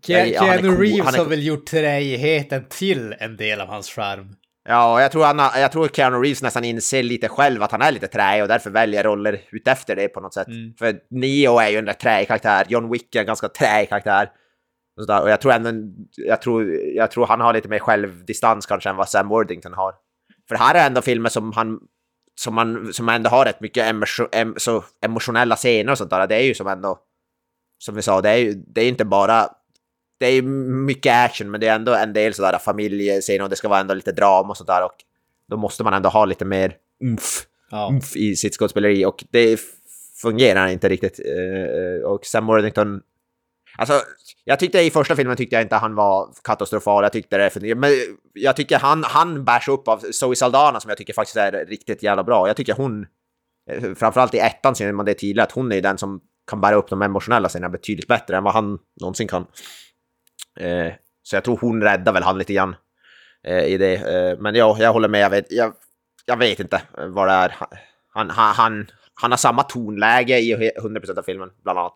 Ke- är Keanu cool, Reeves är har väl gjort träigheten till en del av hans charm. Ja, och jag tror, han, jag tror Keanu Reeves nästan inser lite själv att han är lite träig och därför väljer roller utefter det på något sätt. Mm. För Neo är ju en rätt träig karaktär, John Wick är en ganska träig karaktär. Och, sådär. och jag tror ändå, jag tror, jag tror han har lite mer självdistans kanske än vad Sam Worthington har. För det här är ändå filmer som han som, man, som ändå har rätt mycket em, så emotionella scener och sånt där. Det är ju som ändå, som vi sa, det är ju det är inte bara det är ju mycket action, men det är ändå en del sådär familjescener och det ska vara ändå lite drama och sånt där. Och då måste man ändå ha lite mer umf, Ja. umf i sitt skådespeleri och det fungerar inte riktigt. Eh, Och Sam Worthington... Alltså, jag tyckte i första filmen tyckte jag inte han var katastrofal. Jag tyckte det, för- men jag tycker han, han bärs upp av Zoe Saldana som jag tycker faktiskt är riktigt jävla bra. Jag tycker hon, eh, framförallt i ettan ser man det tydligt, att hon är den som kan bära upp de emotionella scenerna betydligt bättre än vad han någonsin kan. Eh, så jag tror hon räddar väl han lite grann eh, i det. Eh, men ja, jag håller med. Jag vet, jag, jag vet inte eh, vad det är. Han, han, han, han har samma tonläge i 100% av filmen, bland annat.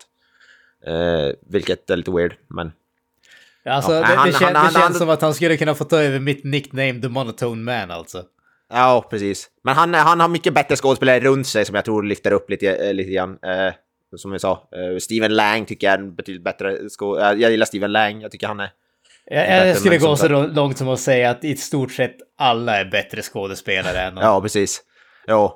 Eh, vilket är lite weird, men... Alltså, Ja, det, han- det, kän, han- det han- känns han- som att han skulle kunna få ta över mitt nickname The Monotone Man alltså. Ja, precis. Men han, han har mycket bättre skådespelare runt sig som jag tror lyfter upp lite, eh, lite grann. Eh, som vi sa, eh, Steven Lang tycker jag är en betydligt bättre skådespelare. Jag gillar Steven Lang, jag tycker han är... Jag, Bättre jag skulle gå så lång- långt som att säga att i stort sett alla är bättre skådespelare än honom. Ja, precis. Jo.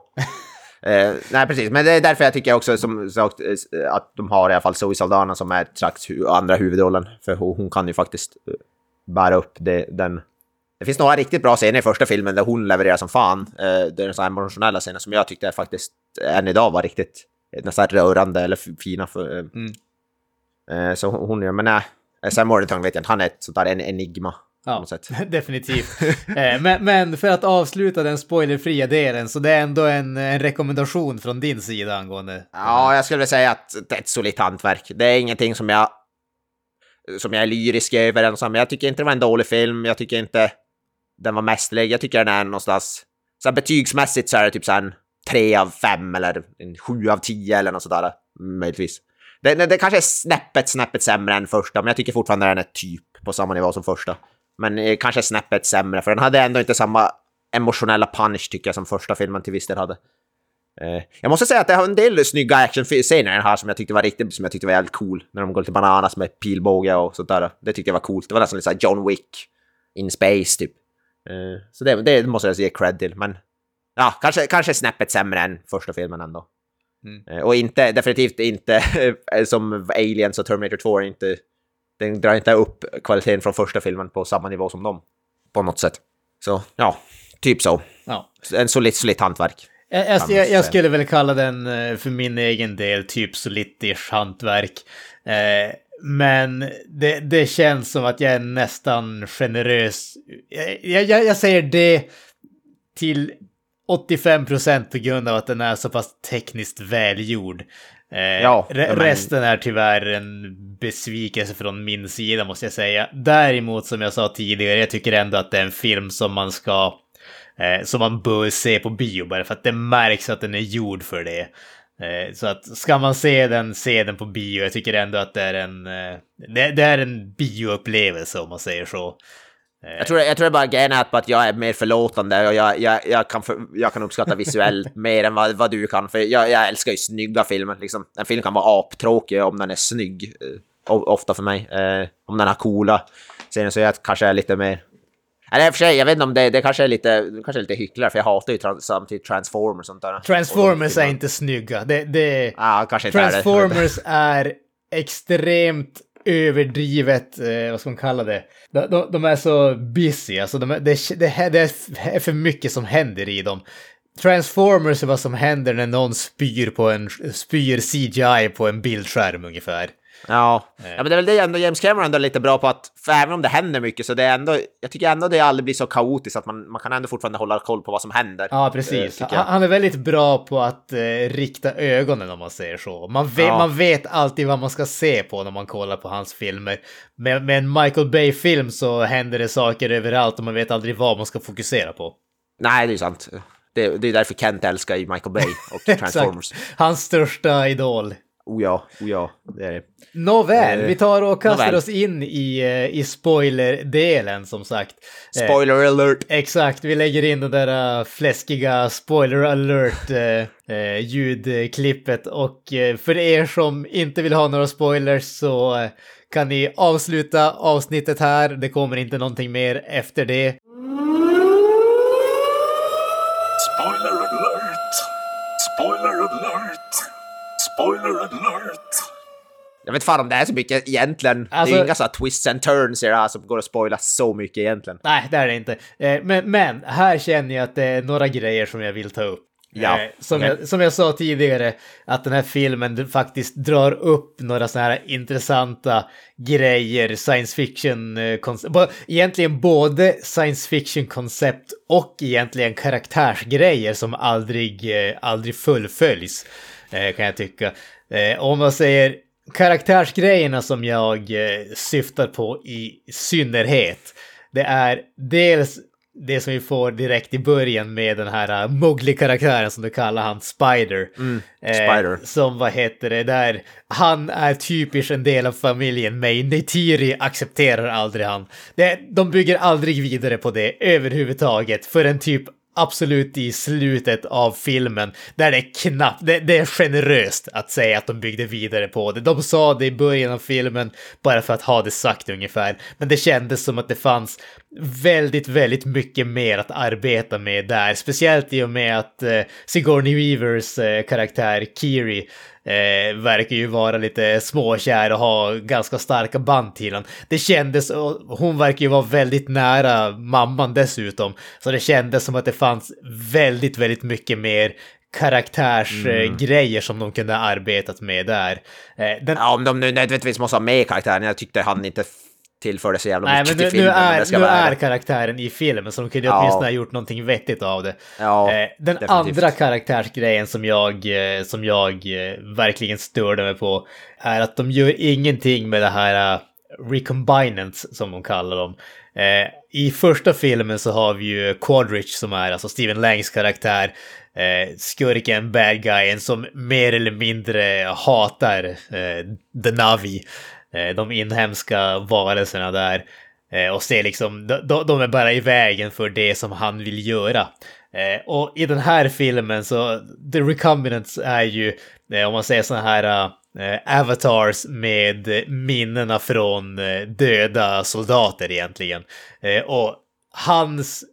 Eh, nej, precis. Men det är därför jag tycker också som sagt eh, att de har i alla fall Zoe Saldana som är strax hu andra huvudrollen. För hon, kan ju faktiskt eh, bära upp det, den... Det finns några riktigt bra scener i första filmen där hon levererar som fan. Eh, det är sådana emotionella scener som jag tyckte faktiskt än idag var riktigt eh, nästan rörande eller fina. För, eh, eh, så hon hon gör, men nej. Sam Worthington vet jag inte, han är ett sånt där en enigma. Ja, definitivt. Eh, men, men för att avsluta den spoilerfria delen, så det är ändå en, en rekommendation från din sida angående... Ja, jag skulle säga att det är ett solitt hantverk. Det är ingenting som jag som jag är lyrisk över. eller så, Men jag tycker inte det var en dålig film. Jag tycker inte den var mästerlig. Jag tycker den är någonstans... Så betygsmässigt så är det typ så här en 3 av 5 eller en 7 av 10 eller något sådär. Möjligtvis. Det, det, det kanske är snäppet, snäppet sämre än första, men jag tycker fortfarande den är typ på samma nivå som första. Men eh, kanske snäppet sämre, för den hade ändå inte samma emotionella punch tycker jag som första filmen till viss del hade. Eh, jag måste säga att det har en del snygga actionscener i den här som jag tyckte var riktigt, som jag tyckte var jävligt cool. När de går lite bananas med pilbåge och sånt där. Det tyckte jag var coolt. Det var nästan lite såhär John Wick in space typ. Eh, så det, det måste jag ge cred till, men ja, kanske, kanske snäppet sämre än första filmen ändå. Mm. Och inte, definitivt inte som Aliens och Terminator 2, inte, den drar inte upp kvaliteten från första filmen på samma nivå som dem. På något sätt. Så ja, typ så. Ja. En solitt, solitt hantverk. Jag, jag, jag skulle väl kalla den eh, för min egen del typ solitt-ish hantverk. Eh, men det, det känns som att jag är nästan generös. Jag, jag, jag säger det till 85 procent på grund av att den är så pass tekniskt välgjord. Eh, Ja, re- Resten är tyvärr en besvikelse från min sida måste jag säga. Däremot som jag sa tidigare, jag tycker ändå att det är en film som man ska eh, som man bör se på bio bara för att det märks att den är gjord för det. Eh, så att ska man se den, se den på bio. Jag tycker ändå att det är en, eh, det, det är en bioupplevelse om man säger så. Jag tror, jag tror bara grejen är att, jag är mer förlåtande och jag, jag, jag, kan, för, jag kan uppskatta visuellt mer än vad, vad du kan. För jag, jag älskar ju snygga filmer. Liksom. En film kan vara aptråkig om den är snygg. eh, Ofta för mig. Eh, om den har coola scener så jag kanske är lite mer... Eller för sig, jag vet inte om det, det kanske är lite, kanske är lite hycklare för jag hatar ju trans, samtidigt Transformers och sånt där. Transformers är inte snygga. Det, det, Ja, kanske inte är det. Transformers är extremt överdrivet, eh, vad ska man kalla det? De, de, de är så busy, alltså de det, det, det är för mycket som händer i dem. Transformers är vad som händer när någon spyr på en spyr CGI på en bildskärm ungefär. Ja. ja, men det är väl det ändå James Cameron ändå är lite bra på att, för även om det händer mycket så det är ändå, jag tycker ändå det aldrig blir så kaotiskt att man, man kan ändå fortfarande hålla koll på vad som händer. Ja, Eh, precis. jag. Han, han är väldigt bra på att eh, rikta ögonen om man säger så. Man vet, Ja. man vet alltid vad man ska se på när man kollar på hans filmer. Med, med en Michael Bay-film så händer det saker överallt och man vet aldrig vad man ska fokusera på. Nej, det är sant. Det, det är därför Kent älskar Michael Bay och Transformers. Hans största idol. Oh ja, oh ja, det är det. Nåväl, Eh, vi tar och kastar nåväl. oss in i, eh, i spoiler-delen som sagt. Eh, Spoiler alert! Exakt, vi lägger in det där fläskiga spoiler alert ljudklippet och för er som inte vill ha några spoilers så kan ni avsluta avsnittet här. Det kommer inte någonting mer efter det. Spoiler alert! Spoiler alert! Spoiler alert! Jag vet fan om det är så mycket egentligen. det Alltså- är ju inga sådana twists and turns i det här som går att spoila så mycket egentligen. Nej, det är det inte. Eh, Men, men här känner jag att det är några grejer som jag vill ta upp. Ja, Eh, som, jag, som jag sa tidigare, att den här filmen faktiskt drar upp några sådana här intressanta grejer, science fiction, eh, koncept, egentligen både science fiction koncept och egentligen karaktärsgrejer som aldrig, aldrig fullföljs, kan jag tycka. Eh, Om man säger karaktärsgrejerna som jag eh, syftar på i synnerhet, det är dels det som vi får direkt i början med den här Mowgli-karaktären som du kallar han, Spider. Eh, Spider. som vad heter det där, han är typiskt en del av familjen men Neytiri accepterar aldrig han. Det, de bygger aldrig vidare på det överhuvudtaget förrän typ absolut i slutet av filmen där det är knappt, det, det är generöst att säga att de byggde vidare på det. De sa det i början av filmen bara för att ha det sagt ungefär, men det kändes som att det fanns väldigt, väldigt mycket mer att arbeta med där, speciellt i och med att eh, Sigourney Weavers eh, karaktär Kiri eh, verkar ju vara lite småkär och ha ganska starka band till honom. Det kändes, och hon verkar ju vara väldigt nära mamman dessutom, så det kändes som att det fanns väldigt, väldigt mycket mer karaktärsgrejer grejer som de kunde ha arbetat med där. Eh, den, Ja, om de nu nödvändigtvis måste ha med karaktären, jag tyckte han inte... tillförde så jävla Nej, mycket men nu, till nu, filmen. om är, det nu vara är karaktären i filmen, så de kunde Ja. åtminstone ha gjort någonting vettigt av det. Ja, Eh, den definitivt. andra karaktärsgrejen som jag, eh, som jag eh, verkligen störde mig på är att de gör ingenting med det här uh, recombinants som de kallar dem. Eh, I första filmen så har vi ju Quadrich som är alltså Steven Langs karaktär. Eh, skurken, bad guyen som mer eller mindre hatar eh, The Navi. Eh, de inhemska varelserna där. Eh, och ser liksom, de, de- är bara i vägen för det som han vill göra. Eh, och i den här filmen så, The Recombinants är ju, om man säger såna här avatars med minnena från döda soldater egentligen. Och hans,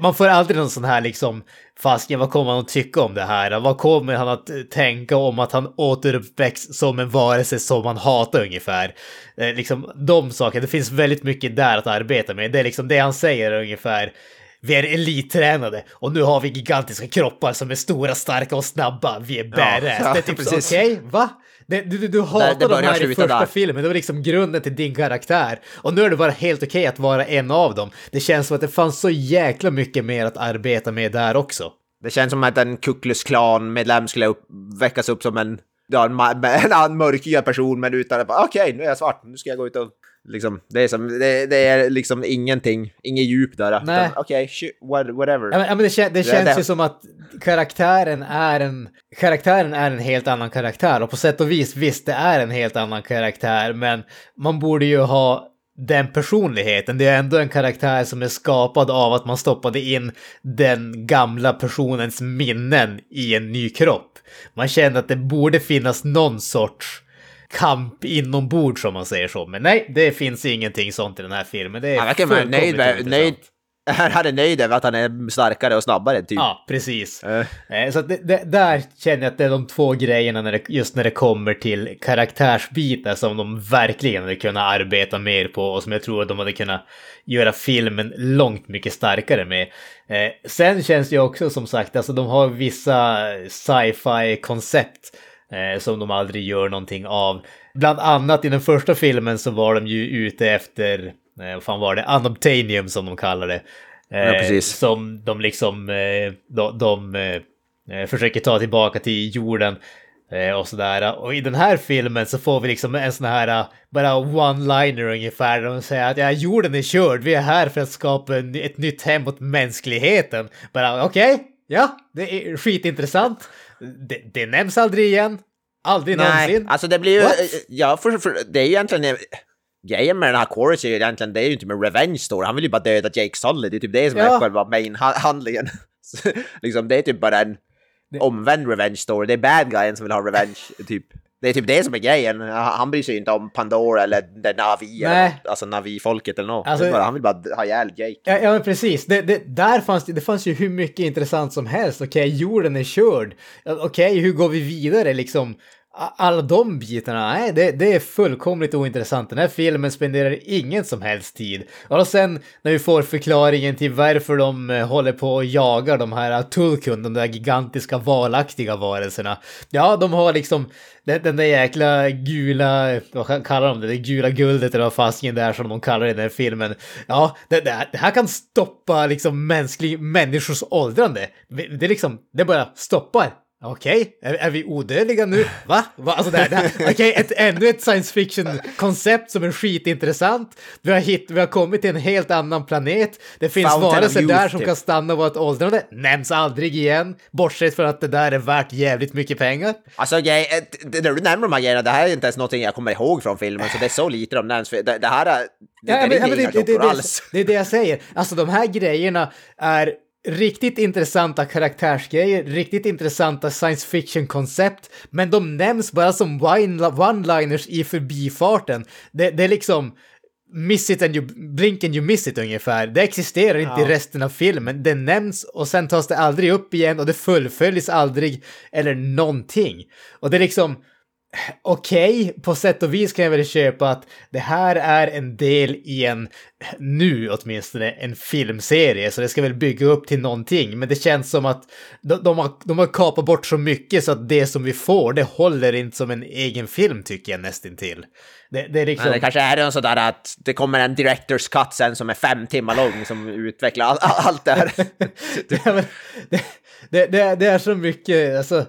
man får aldrig någon sån här liksom, fasken vad kommer han att tycka om det här? Vad kommer han att eh, tänka om att han återuppväcks som en varelse som han hatar ungefär? Eh, liksom de sakerna, det finns väldigt mycket där att arbeta med. Det är liksom det han säger ungefär. Vi är elittränade och nu har vi gigantiska kroppar som är stora, starka och snabba. Vi är badass. ja, det är typ okej, va? Det, du, du, du hatar de här i första där. filmen, det var liksom grunden till din karaktär. Och nu är det bara helt okej att vara en av dem. Det känns som att det fanns så jäkla mycket mer att arbeta med där också. Det känns som att en Ku Klux Klan-medlem skulle upp, väckas upp som en, ja, en, en annan mörkhyad person, men utan att okej, nu är jag svart, nu ska jag gå ut och... Liksom, det, är som, det, det är liksom ingenting, inget djup där. Okej, shit, what, whatever. Ja, men, ja, men det, kän, det Det- känns det- ju som att karaktären är en karaktären är en helt annan karaktär och på sätt och vis visst det är en helt annan karaktär men man borde ju ha den personligheten. Det är ändå en karaktär som är skapad av att man stoppade in den gamla personens minnen i en ny kropp. Man känner att det borde finnas någon sorts kamp inombords som man säger så. Men nej, det finns ingenting sånt i den här filmen. Det är Han verkar vara nöjd, med, nöjd, han är nöjd över att han är starkare och snabbare, typ. Ja, precis. Eh, Så det, det, där känner jag att det är de två grejerna när det, just när det kommer till karaktärsbitar som de verkligen hade kunnat arbeta mer på och som jag tror att de hade kunnat göra filmen långt mycket starkare med. Eh, sen känns det ju också som sagt, alltså de har vissa sci-fi koncept eh, som de aldrig gör någonting av. Bland annat i den första filmen så var de ju ute efter, eh, vad fan var det, Unobtainium som de kallar det. Eh, Ja, precis. Som de liksom, eh, de, de eh, eh, försöker ta tillbaka till jorden. Och sådär. Och i den här filmen så får vi liksom en sån här bara one-liner ungefär. där De säger att ja, jorden är körd, vi är här för att skapa ett nytt hem åt mänskligheten. Bara okej, ja, det är skitintressant. Det, det nämns aldrig igen. Aldrig Nej, någonsin. alltså det blir ju... What? Ja, för, för, det är ju egentligen... eh, Grejen med den här Quaritch är ju egentligen, det är ju inte med revenge story. Han vill ju bara döda Jake Sully. Det är typ det som Ja. är själva main-handlingen. liksom, det är typ bara en omvänd revenge story. Det är bad guyen som vill ha revenge, typ. Det är typ det som är grejen. Han bryr sig ju inte om Pandora eller den Navi, eller, Nej. alltså Navi-folket eller något. Alltså- han vill bara ha ihjäl Jake. Ja, ja men precis. Det, det, där fanns det, det fanns ju hur mycket intressant som helst. Okej, jorden är körd. Okej, hur går vi vidare liksom? Alla de bitarna, nej, det, det är fullkomligt ointressant. Den här filmen spenderar ingen som helst tid. Och sen när vi får förklaringen till varför de eh, håller på och jagar de här eh, Tulkun, de där gigantiska valaktiga varelserna. Ja, de har liksom den, den där jäkla gula, vad kallar de det, det gula guldet eller vad fasken det är som de kallar det i den här filmen. Ja, det, det, här, det här kan stoppa liksom mänsklig, människors åldrande. Det är liksom, det bara stoppar. Okej, är, är vi odödliga nu? Va? Va? Alltså det här, det här. Okej, ett, ännu ett science fiction-koncept som är skitintressant. Vi har, hit, vi har kommit till en helt annan planet. Det finns varelser där som typ. kan stanna och vara ett åldrande. Nämns aldrig igen. Bortsett från att det där är värt jävligt mycket pengar. Alltså, grej, eh, det- när du nämner de här grejerna, det här är inte ens någonting jag kommer ihåg från filmen, så det är så lite de nämns. Det, det här är... Det, Ja, det, men, det, det, det, det, alls. det är det jag säger. Alltså de här grejerna är riktigt intressanta karaktärsgrejer, riktigt intressanta science fiction-koncept, men de nämns bara som one-liners i förbifarten. Det, det är liksom miss it and you blink and you miss it ungefär. Det existerar inte i resten av filmen. Det nämns och sen tas det aldrig upp igen och det fullföljs aldrig eller någonting. Och det är liksom okej, på sätt och vis kan jag väl köpa att det här är en del i en, nu åtminstone, en filmserie, så det ska väl bygga upp till någonting. Men det känns som att de, de, har, de har kapat bort så mycket så att det som vi får, det håller inte som en egen film tycker jag nästintill. Det, det är liksom... Men det kanske är en sådär att det kommer en director's cut sen som är fem timmar lång som utvecklar all, all, allt det här. Det, det, det är så mycket, alltså,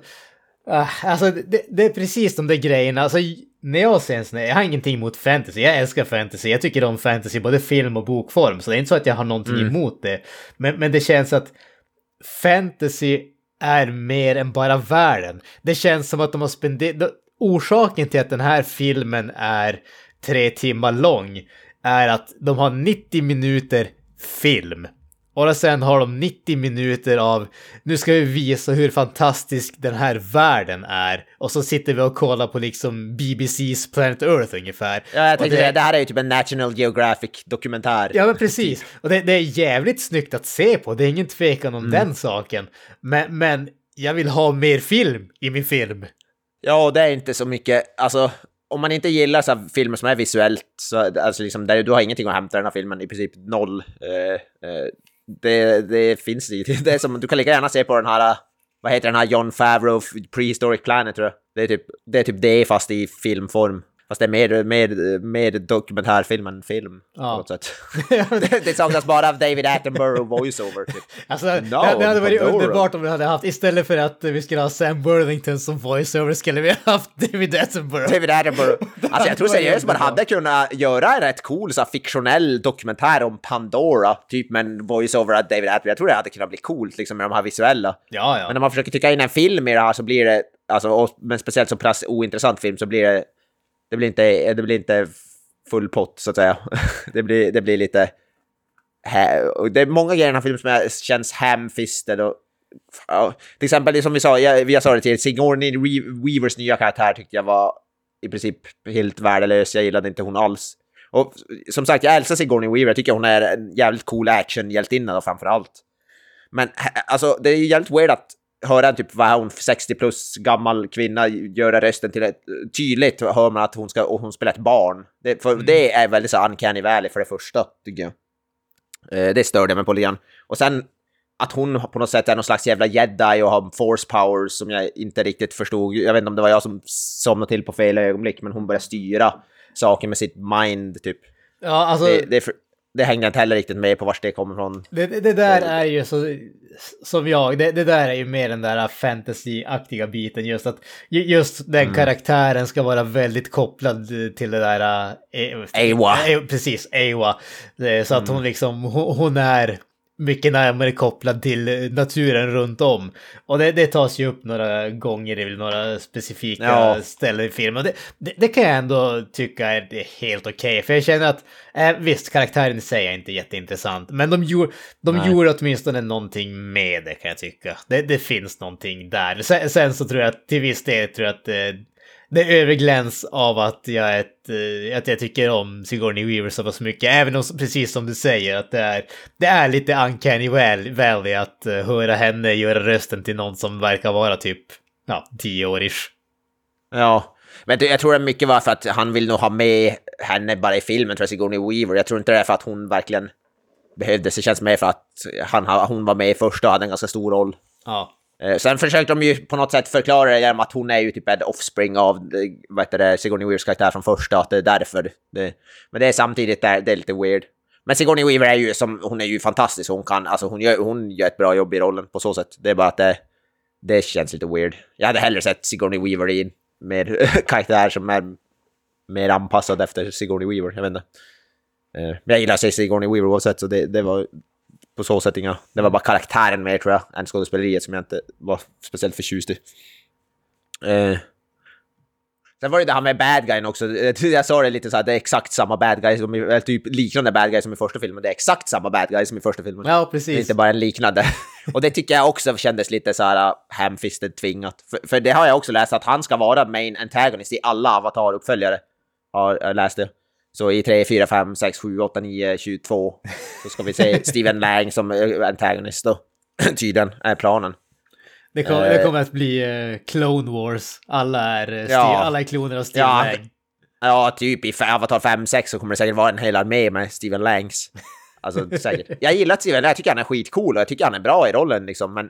ah, alltså det, det är precis de där grejerna, alltså när jag ser en sån här, jag har ingenting emot fantasy, jag älskar fantasy, jag tycker om fantasy både film och bokform, så det är inte så att jag har någonting emot det. Men, men det känns att fantasy är mer än bara världen. Det känns som att de har spenderat, orsaken till att den här filmen är tre timmar lång är att de har 90 minuter film. Och sen har de 90 minuter av nu ska vi visa hur fantastisk den här världen är. Och så sitter vi och kollar på liksom BBC's Planet Earth ungefär. Ja, jag tänkte det- det här är ju typ en National Geographic dokumentär. Ja men precis. Och det, det är jävligt snyggt att se på, det är ingen tvekan om den saken. Men, men jag vill ha mer film i min film. Ja, och det är inte så mycket, alltså om man inte gillar så filmer som är visuellt, så alltså liksom, där, du har ingenting att hämta den här filmen, i princip noll. Eh, eh, det, det finns det, det är som, du kan lika gärna se på den här, äh, vad heter den här John Favreau, Prehistoric Planet tror jag. Det är typ det, är typ det fast i filmform. Fast det är mer, mer, mer dokumentärfilm än film Ja. på något sätt. det, det saknas bara av David Attenborough voiceover. Typ. Alltså, No, det, det hade varit Pandora. underbart om vi hade haft, istället för att vi skulle ha Sam Worthington som voiceover, skulle vi ha haft David Attenborough. David Attenborough. Alltså jag tror seriöst man hade kunnat göra en rätt cool så här, fiktionell dokumentär om Pandora, typ med en voice-over av David Attenborough. Jag tror det hade kunnat bli coolt liksom med de här visuella. Ja, ja. Men när man försöker tycka in en film i det här så blir det, alltså, och, men speciellt som ointressant film så blir det, det blir inte, det blir inte full pott så att säga. det, blir, det blir lite, det är många grejer i den här filmen som är, känns hamfisted. och Ja, till exempel som vi sa, jag, jag sa det till Sigourney Weavers nya karaktär tyckte jag var i princip helt värdelös. Jag gillade inte hon alls. Och som sagt, jag älskar Sigourney Weaver. Jag tycker hon är en jävligt cool actionhjältinna framför allt. Men alltså, det är ju jävligt weird att höra en typ, vad hon, 60 plus gammal kvinna göra rösten till ett tydligt hör man att hon ska, och hon spelar ett barn. Det, för det är väldigt så uncanny valley för det första, tycker jag. Eh, det störde mig på lite grann. Och sen att hon på något sätt är någon slags jävla jedi och har force powers som jag inte riktigt förstod. Jag vet inte om det var jag som somnade till på fel ögonblick, men hon börjar styra saker med sitt mind, typ. ja, alltså, Det, det, är för- det hängde jag inte heller riktigt med på vart det kommer ifrån. Det, det, där är ju så, som jag, det, det där är ju mer den där fantasy-aktiga biten, just att ju- just den Mm. karaktären ska vara väldigt kopplad till det där... eh, Ewa. eh, Precis, Ewa. Eh, Så att Mm. hon liksom, hon är mycket närmare kopplad till eh, naturen runt om. Och det, det tas ju upp några gånger i några specifika Ja. ställen i filmen. Det, det, det kan jag ändå tycka är helt okej. För jag känner att, eh, visst, karaktären i sig är inte jätteintressant. Men de, gjorde, de Nej. gjorde åtminstone någonting med det kan jag tycka. Det, det finns någonting där. Sen, sen så tror jag att till viss del tror jag att eh, det övergläns av att jag, ett, eh, att jag tycker om Sigourney Weaver så pass mycket. Även om, precis som du säger, att det är, det är lite uncanny val- valley att eh, höra henne göra rösten till någon som verkar vara typ, ja, tioårish. Ja, men jag tror det mycket var för att han vill nog ha med henne bara i filmen, tror jag, Sigourney Weaver. Jag tror inte det är för att hon verkligen behövdes. Det känns mer för att han, ha- hon var med i första och hade en ganska stor roll. Ja. Eh, sen försökte de ju på något sätt förklara det genom att hon är ju typ en offspring av eh, vad heter det, Sigourney Weavers karaktär från första, att det är därför. Det, men det är samtidigt där, det är lite weird. Men Sigourney Weaver är ju som, hon är ju fantastisk, hon kan, alltså hon gör, hon gör ett bra jobb i rollen på så sätt. Det är bara att det, det känns lite weird. Jag hade hellre sett Sigourney Weaver i en mer karaktär som är mer anpassad efter Sigourney Weaver, jag vet inte. Eh, men jag gillar sig Sigourney Weaver oavsett, så det, det var på så sätt inga... Det var bara karaktären mer tror jag, än skådespeleriet som jag inte var speciellt förtjust i. Eh. Sen var det det här med bad guyen också. Jag sa det lite så här, det är exakt samma bad guy som eller typ liknande bad guy som i första filmen. Det är exakt samma bad guy som i första filmen. Ja, Det är precis. inte bara en liknande. Och det tycker jag också kändes lite så här uh, hamfisted tvingat. För, för det har jag också läst att han ska vara main antagonist i alla Avatar-uppföljare. Har jag läst det. Så i 3, 4, 5, 6, 7, 8, 9, 22 så ska vi se Steven Lang som eh, antagonist då. Tydligen är planen. Det, kom, Eh. det kommer att bli eh, Clone Wars. Alla är, eh, Ja. alla är kloner av Steve Ja. Lang. Ja, typ i Avatar 5-6 så kommer det säkert vara en hel armé med Steven Langs. Alltså säkert. Jag gillar Steven Lang, jag tycker han är skitcool och jag tycker han är bra i rollen liksom, men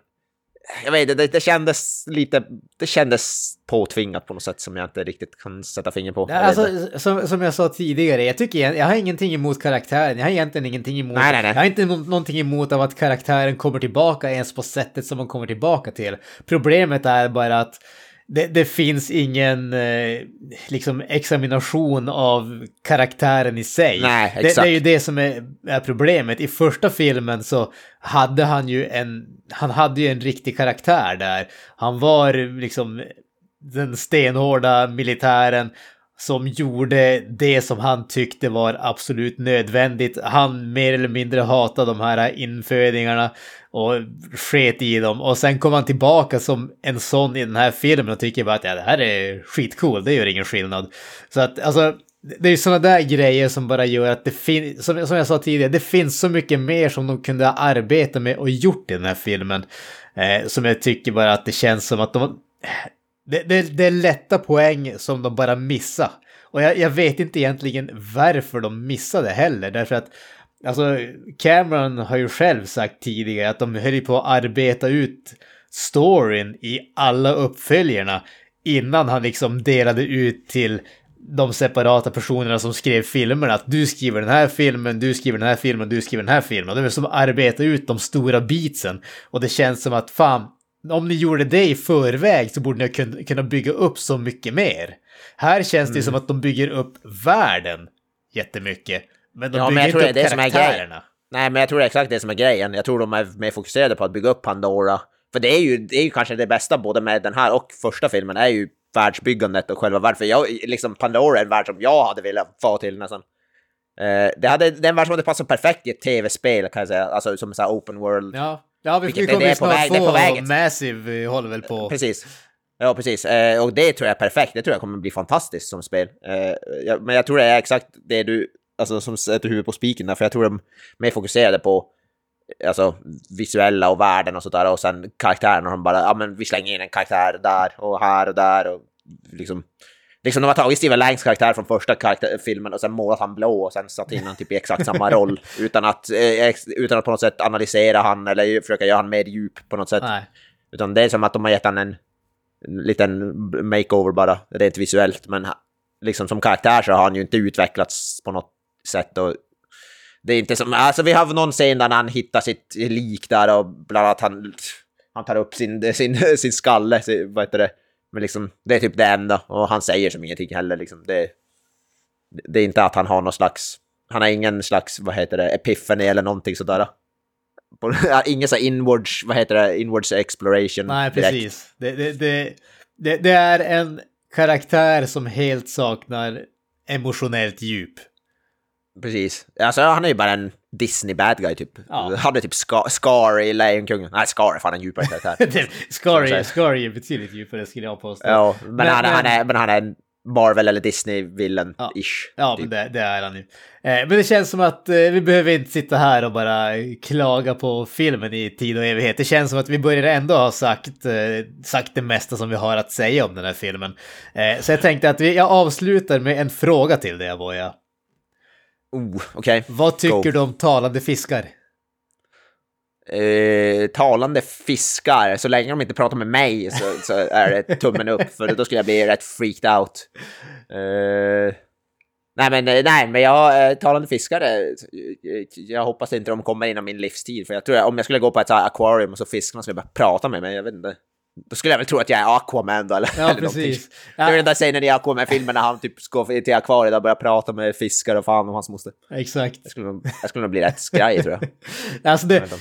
jag vet inte, det, det kändes lite, det kändes påtvingat på något sätt som jag inte riktigt kan sätta fingret på. Ja, Jag. Alltså, som, som jag sa tidigare, jag tycker jag, jag har ingenting emot karaktären. Jag har egentligen ingenting emot... Nej, nej, nej. Jag har inte någonting emot av att karaktären kommer tillbaka ens på sättet som man kommer tillbaka till. Problemet är bara att det, det finns ingen eh, liksom examination av karaktären i sig. Nej, det, det är ju det som är, är problemet. I första filmen så hade han ju en, han hade ju en riktig karaktär där. Han var liksom den stenhårda militären som gjorde det som han tyckte var absolut nödvändigt. Han mer eller mindre hatade de här infödingarna och sket i dem. Och sen kom han tillbaka som en sån i den här filmen och tycker bara att ja, det här är skitcool, det gör ingen skillnad. Så att alltså, det är ju sådana där grejer som bara gör att det finns, som, som jag sa tidigare, det finns så mycket mer som de kunde arbeta med och gjort i den här filmen. Eh, som jag tycker bara att det känns som att de det, det, det är lätta poäng som de bara missar. Och jag, jag vet inte egentligen varför de missade heller, därför att alltså Cameron har ju själv sagt tidigare att de höll på att arbeta ut storyn i alla uppföljerna innan han liksom delade ut till de separata personerna som skrev filmerna att du skriver den här filmen, du skriver den här filmen, du skriver den här filmen. De är som arbeta ut de stora beatsen. Och det känns som att fan, om ni gjorde det i förväg så borde ni kun- kunna bygga upp så mycket mer. Här känns det som att de bygger upp världen jättemycket. Men de Ja, men bygger jag tror inte det är upp det som är karaktärerna. Nej, men jag tror det är exakt det som är grejen. Jag tror de är mer fokuserade på att bygga upp Pandora. För det är ju, det är ju kanske det bästa både med den här och första filmen är ju världsbyggandet och själva världen. För jag, liksom Pandora är en värld som jag hade velat få till nästan. Eh, det, hade, det är en värld som hade passat perfekt i ett tv-spel kan jag säga. Alltså som så här open world. Ja, ja vi, vi Vilket- det- kommer det på snart väg- det är på få vägen. Massive håller väl på. Precis. Ja, precis. Eh, och det tror jag är perfekt. Det tror jag kommer bli fantastiskt som spel. Eh, jag, men jag tror det är exakt det du, alltså som sätter huvudet på spiken där, för jag tror de mer fokuserade på alltså visuella och världen och sådär och sen karaktärerna de bara, ja men vi slänger in en karaktär där och här och där och liksom Liksom de har tagit Steven Langs karaktär från första karaktär, filmen och sen målat han blå och sen satt in han typ i exakt samma roll utan att, eh, utan att på något sätt analysera han eller försöka göra han mer djup på något sätt. Nej. Utan det är som att de har gett han en, en liten makeover bara, rent visuellt. Men liksom som karaktär så har han ju inte utvecklats på något sätt. Och det är inte som, alltså vi har någon scen där han hittar sitt lik där och bland annat han, han tar upp sin, sin, sin skalle, sin, vad heter det? Men liksom, det är typ det enda. Och han säger som ingenting heller liksom. Det, det är inte att han har någon slags, han har ingen slags, vad heter det, epiphany eller någonting sådär. Ingen så inwards, vad heter det, inwards exploration. Nej, precis. Det, det, det, det, det är en karaktär som helt saknar emotionellt djup. Precis. Alltså han är ju bara en Disney bad guy typ. Ja. Han är typ Scar, Scar i Lejonkungen. Nej, Scar är fan en djupare karaktär. Säger. Scary är betydligt djupare skulle jag påstå. ja, men, Men- han, han men- är, men han är en Marvel eller Disney-villain-ish. Ja, typ. men det, det är han ju. Eh, men det känns som att eh, vi behöver inte sitta här och bara klaga på filmen i tid och evighet. Det känns som att vi börjar ändå ha sagt, eh, sagt det mesta som vi har att säga om den här filmen. Eh, så jag tänkte att vi, jag avslutar med en fråga till dig, Avoya. Oh, okej. Vad tycker Go. du om talande fiskar? Eh, talande fiskar, så länge de inte pratar med mig så, så är det tummen upp, för då skulle jag bli rätt freaked out. Eh, nej, men, eh, nej, men jag, eh, talande fiskar, eh, jag hoppas inte de kommer inom min livstid, för jag tror att om jag skulle gå på ett så här aquarium och så fiskarna skulle börja prata med mig, jag vet inte. Då skulle jag väl tro att jag är Aquaman då, eller, Ja, eller precis. Det är Ja, den där scenen i Aquaman-filmen när han typ ska till akvariet och börjar prata med fiskar och fan och hans moster. exakt. Jag skulle, nog- jag skulle nog bli rätt skraj tror jag. Alltså, Jag det, inte.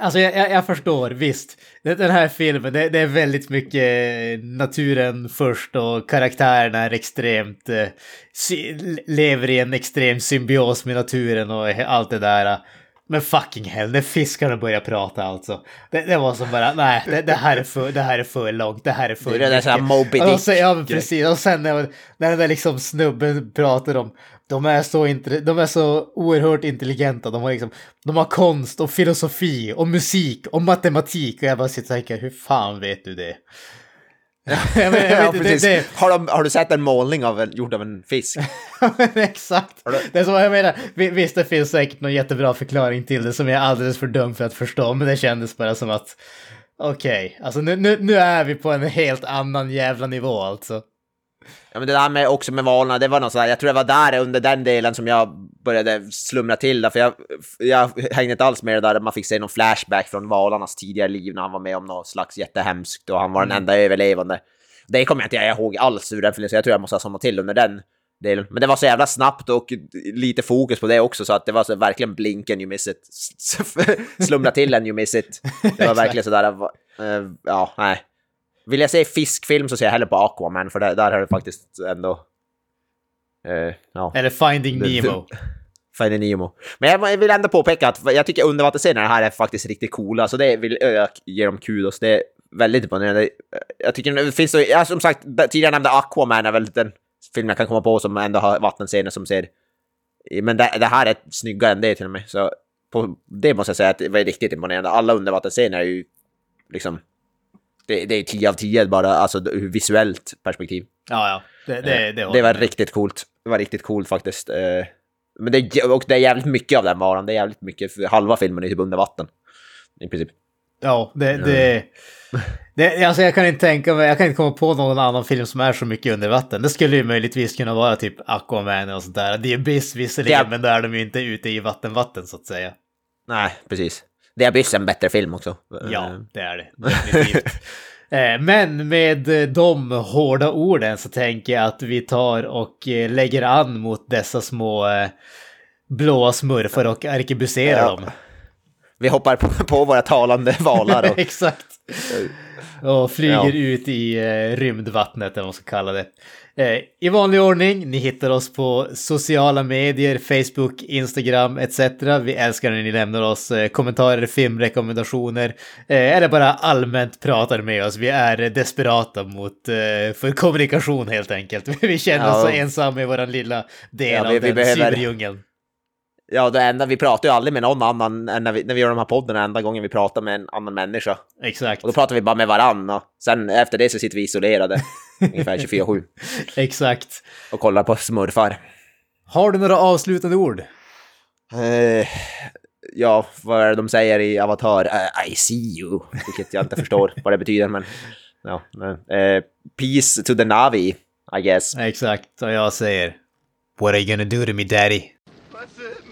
alltså jag, jag, jag förstår, visst. Den här filmen, det, det är väldigt mycket naturen först och karaktärerna är extremt... Eh, lever i en extrem symbios med naturen och allt det där. Men fucking hell, när fiskarna börjar prata alltså. Det, det var som bara, nej, det, det, här är för, det här är för långt, det här är för Det är det där Moby Och Dick. så, ja, men precis. Och sen när, när den där liksom snubben pratar om, de är så, de är så oerhört intelligenta, de har liksom, de har konst och filosofi och musik och matematik och jag bara sitter och tänker, hur fan vet du det? jag vet, jag Ja, vet, inte, precis. det, det, Har, de, har du sett en målning av en, gjord av en fisk? Exakt. Det är som jag menar, vi- visst det finns säkert någon jättebra förklaring till det som jag är alldeles för dum för att förstå, men det kändes bara som att okej, alltså nu, nu, nu är vi på en helt annan jävla nivå alltså. Ja men det där med också med valarna, det var något sådär, jag tror det var där under den delen som jag började slumra till det, för jag, jag hängde inte alls med det där man fick se någon flashback från valarnas tidigare liv när han var med om något slags jättehemskt och han var den enda överlevande. Det kommer jag inte ihåg alls ur den filmen, så jag tror jag måste ha somnat till under den delen. Men det var så jävla snabbt och lite fokus på det också, så att det var så verkligen blink and you miss it. Slumra till and you miss it. Det var verkligen sådär, uh, ja, nej. Vill jag se fiskfilm så ser jag hellre på Aquaman, för där, där har det faktiskt ändå... eh, ja, Eller Finding Nemo. Finding Nemo. Men jag vill ändå påpeka att jag tycker undervattensscenerna här är faktiskt riktigt coola, så det vill jag ge dem kudos. Det är väldigt imponerande. Jag tycker det finns ja, som sagt, tidigare nämnde Aquaman är väl den film jag kan komma på som ändå har vattenscener som ser... Men det, det här är snyggare än det till och med, så på det måste jag säga att det var riktigt imponerande. Alla undervattensscener är ju liksom... Det, det är 10 av 10 bara, alltså ur visuellt perspektiv. Ja, ja. Det, det, det, Det var riktigt coolt. Det var riktigt coolt faktiskt. Eh, Men det, är- och det är jävligt mycket av den varan. Det är jävligt mycket, halva filmen är typ under vatten. I princip. Ja, det, det, det, alltså jag kan inte tänka mig, jag kan inte komma på någon annan film som är så mycket under vatten. Det skulle ju möjligtvis kunna vara typ Aquaman och sådär. Det är Abyss visserligen, Ja. men då är de ju inte ute i vattenvatten så att säga. Nej, precis. Det är Abyss en bättre film också. Ja, Eh, det är det. Definitivt. Eh, Men med eh, de hårda orden så tänker jag att vi tar och lägger an mot dessa små blåa smurfar och arkebuserar Ja. dem. Vi hoppar på, våra talande valar. Och, Exakt. Och flyger Ja. ut i rymdvattnet, eller vad man ska kalla det. Eh, I vanlig ordning, ni hittar oss på sociala medier, Facebook, Instagram etc. Vi älskar när ni lämnar oss eh, kommentarer, filmrekommendationer, eh, eller bara allmänt pratar med oss. Vi är desperata mot, för kommunikation helt enkelt. Vi känner oss Ja. så ensamma i vår lilla del Ja, vi- av vi den behöver- cyberdjungeln. Ja, det enda, vi pratar ju aldrig med någon annan än när vi, när vi gör de här poddarna. Enda gången vi pratar med en annan människa. Exakt. Och då pratar vi bara med varann. Och sen efter det så sitter vi isolerade. ungefär 24-7. Exakt. Och kollar på smurfar. Har du några avslutande ord? Eh, ja, vad är det de säger i Avatar? Eh, I see you. Vilket jag inte förstår vad det betyder, men... Ja, men, eh, peace to the Navi, I guess. Exakt, och jag säger What are you gonna do to me daddy? That's it.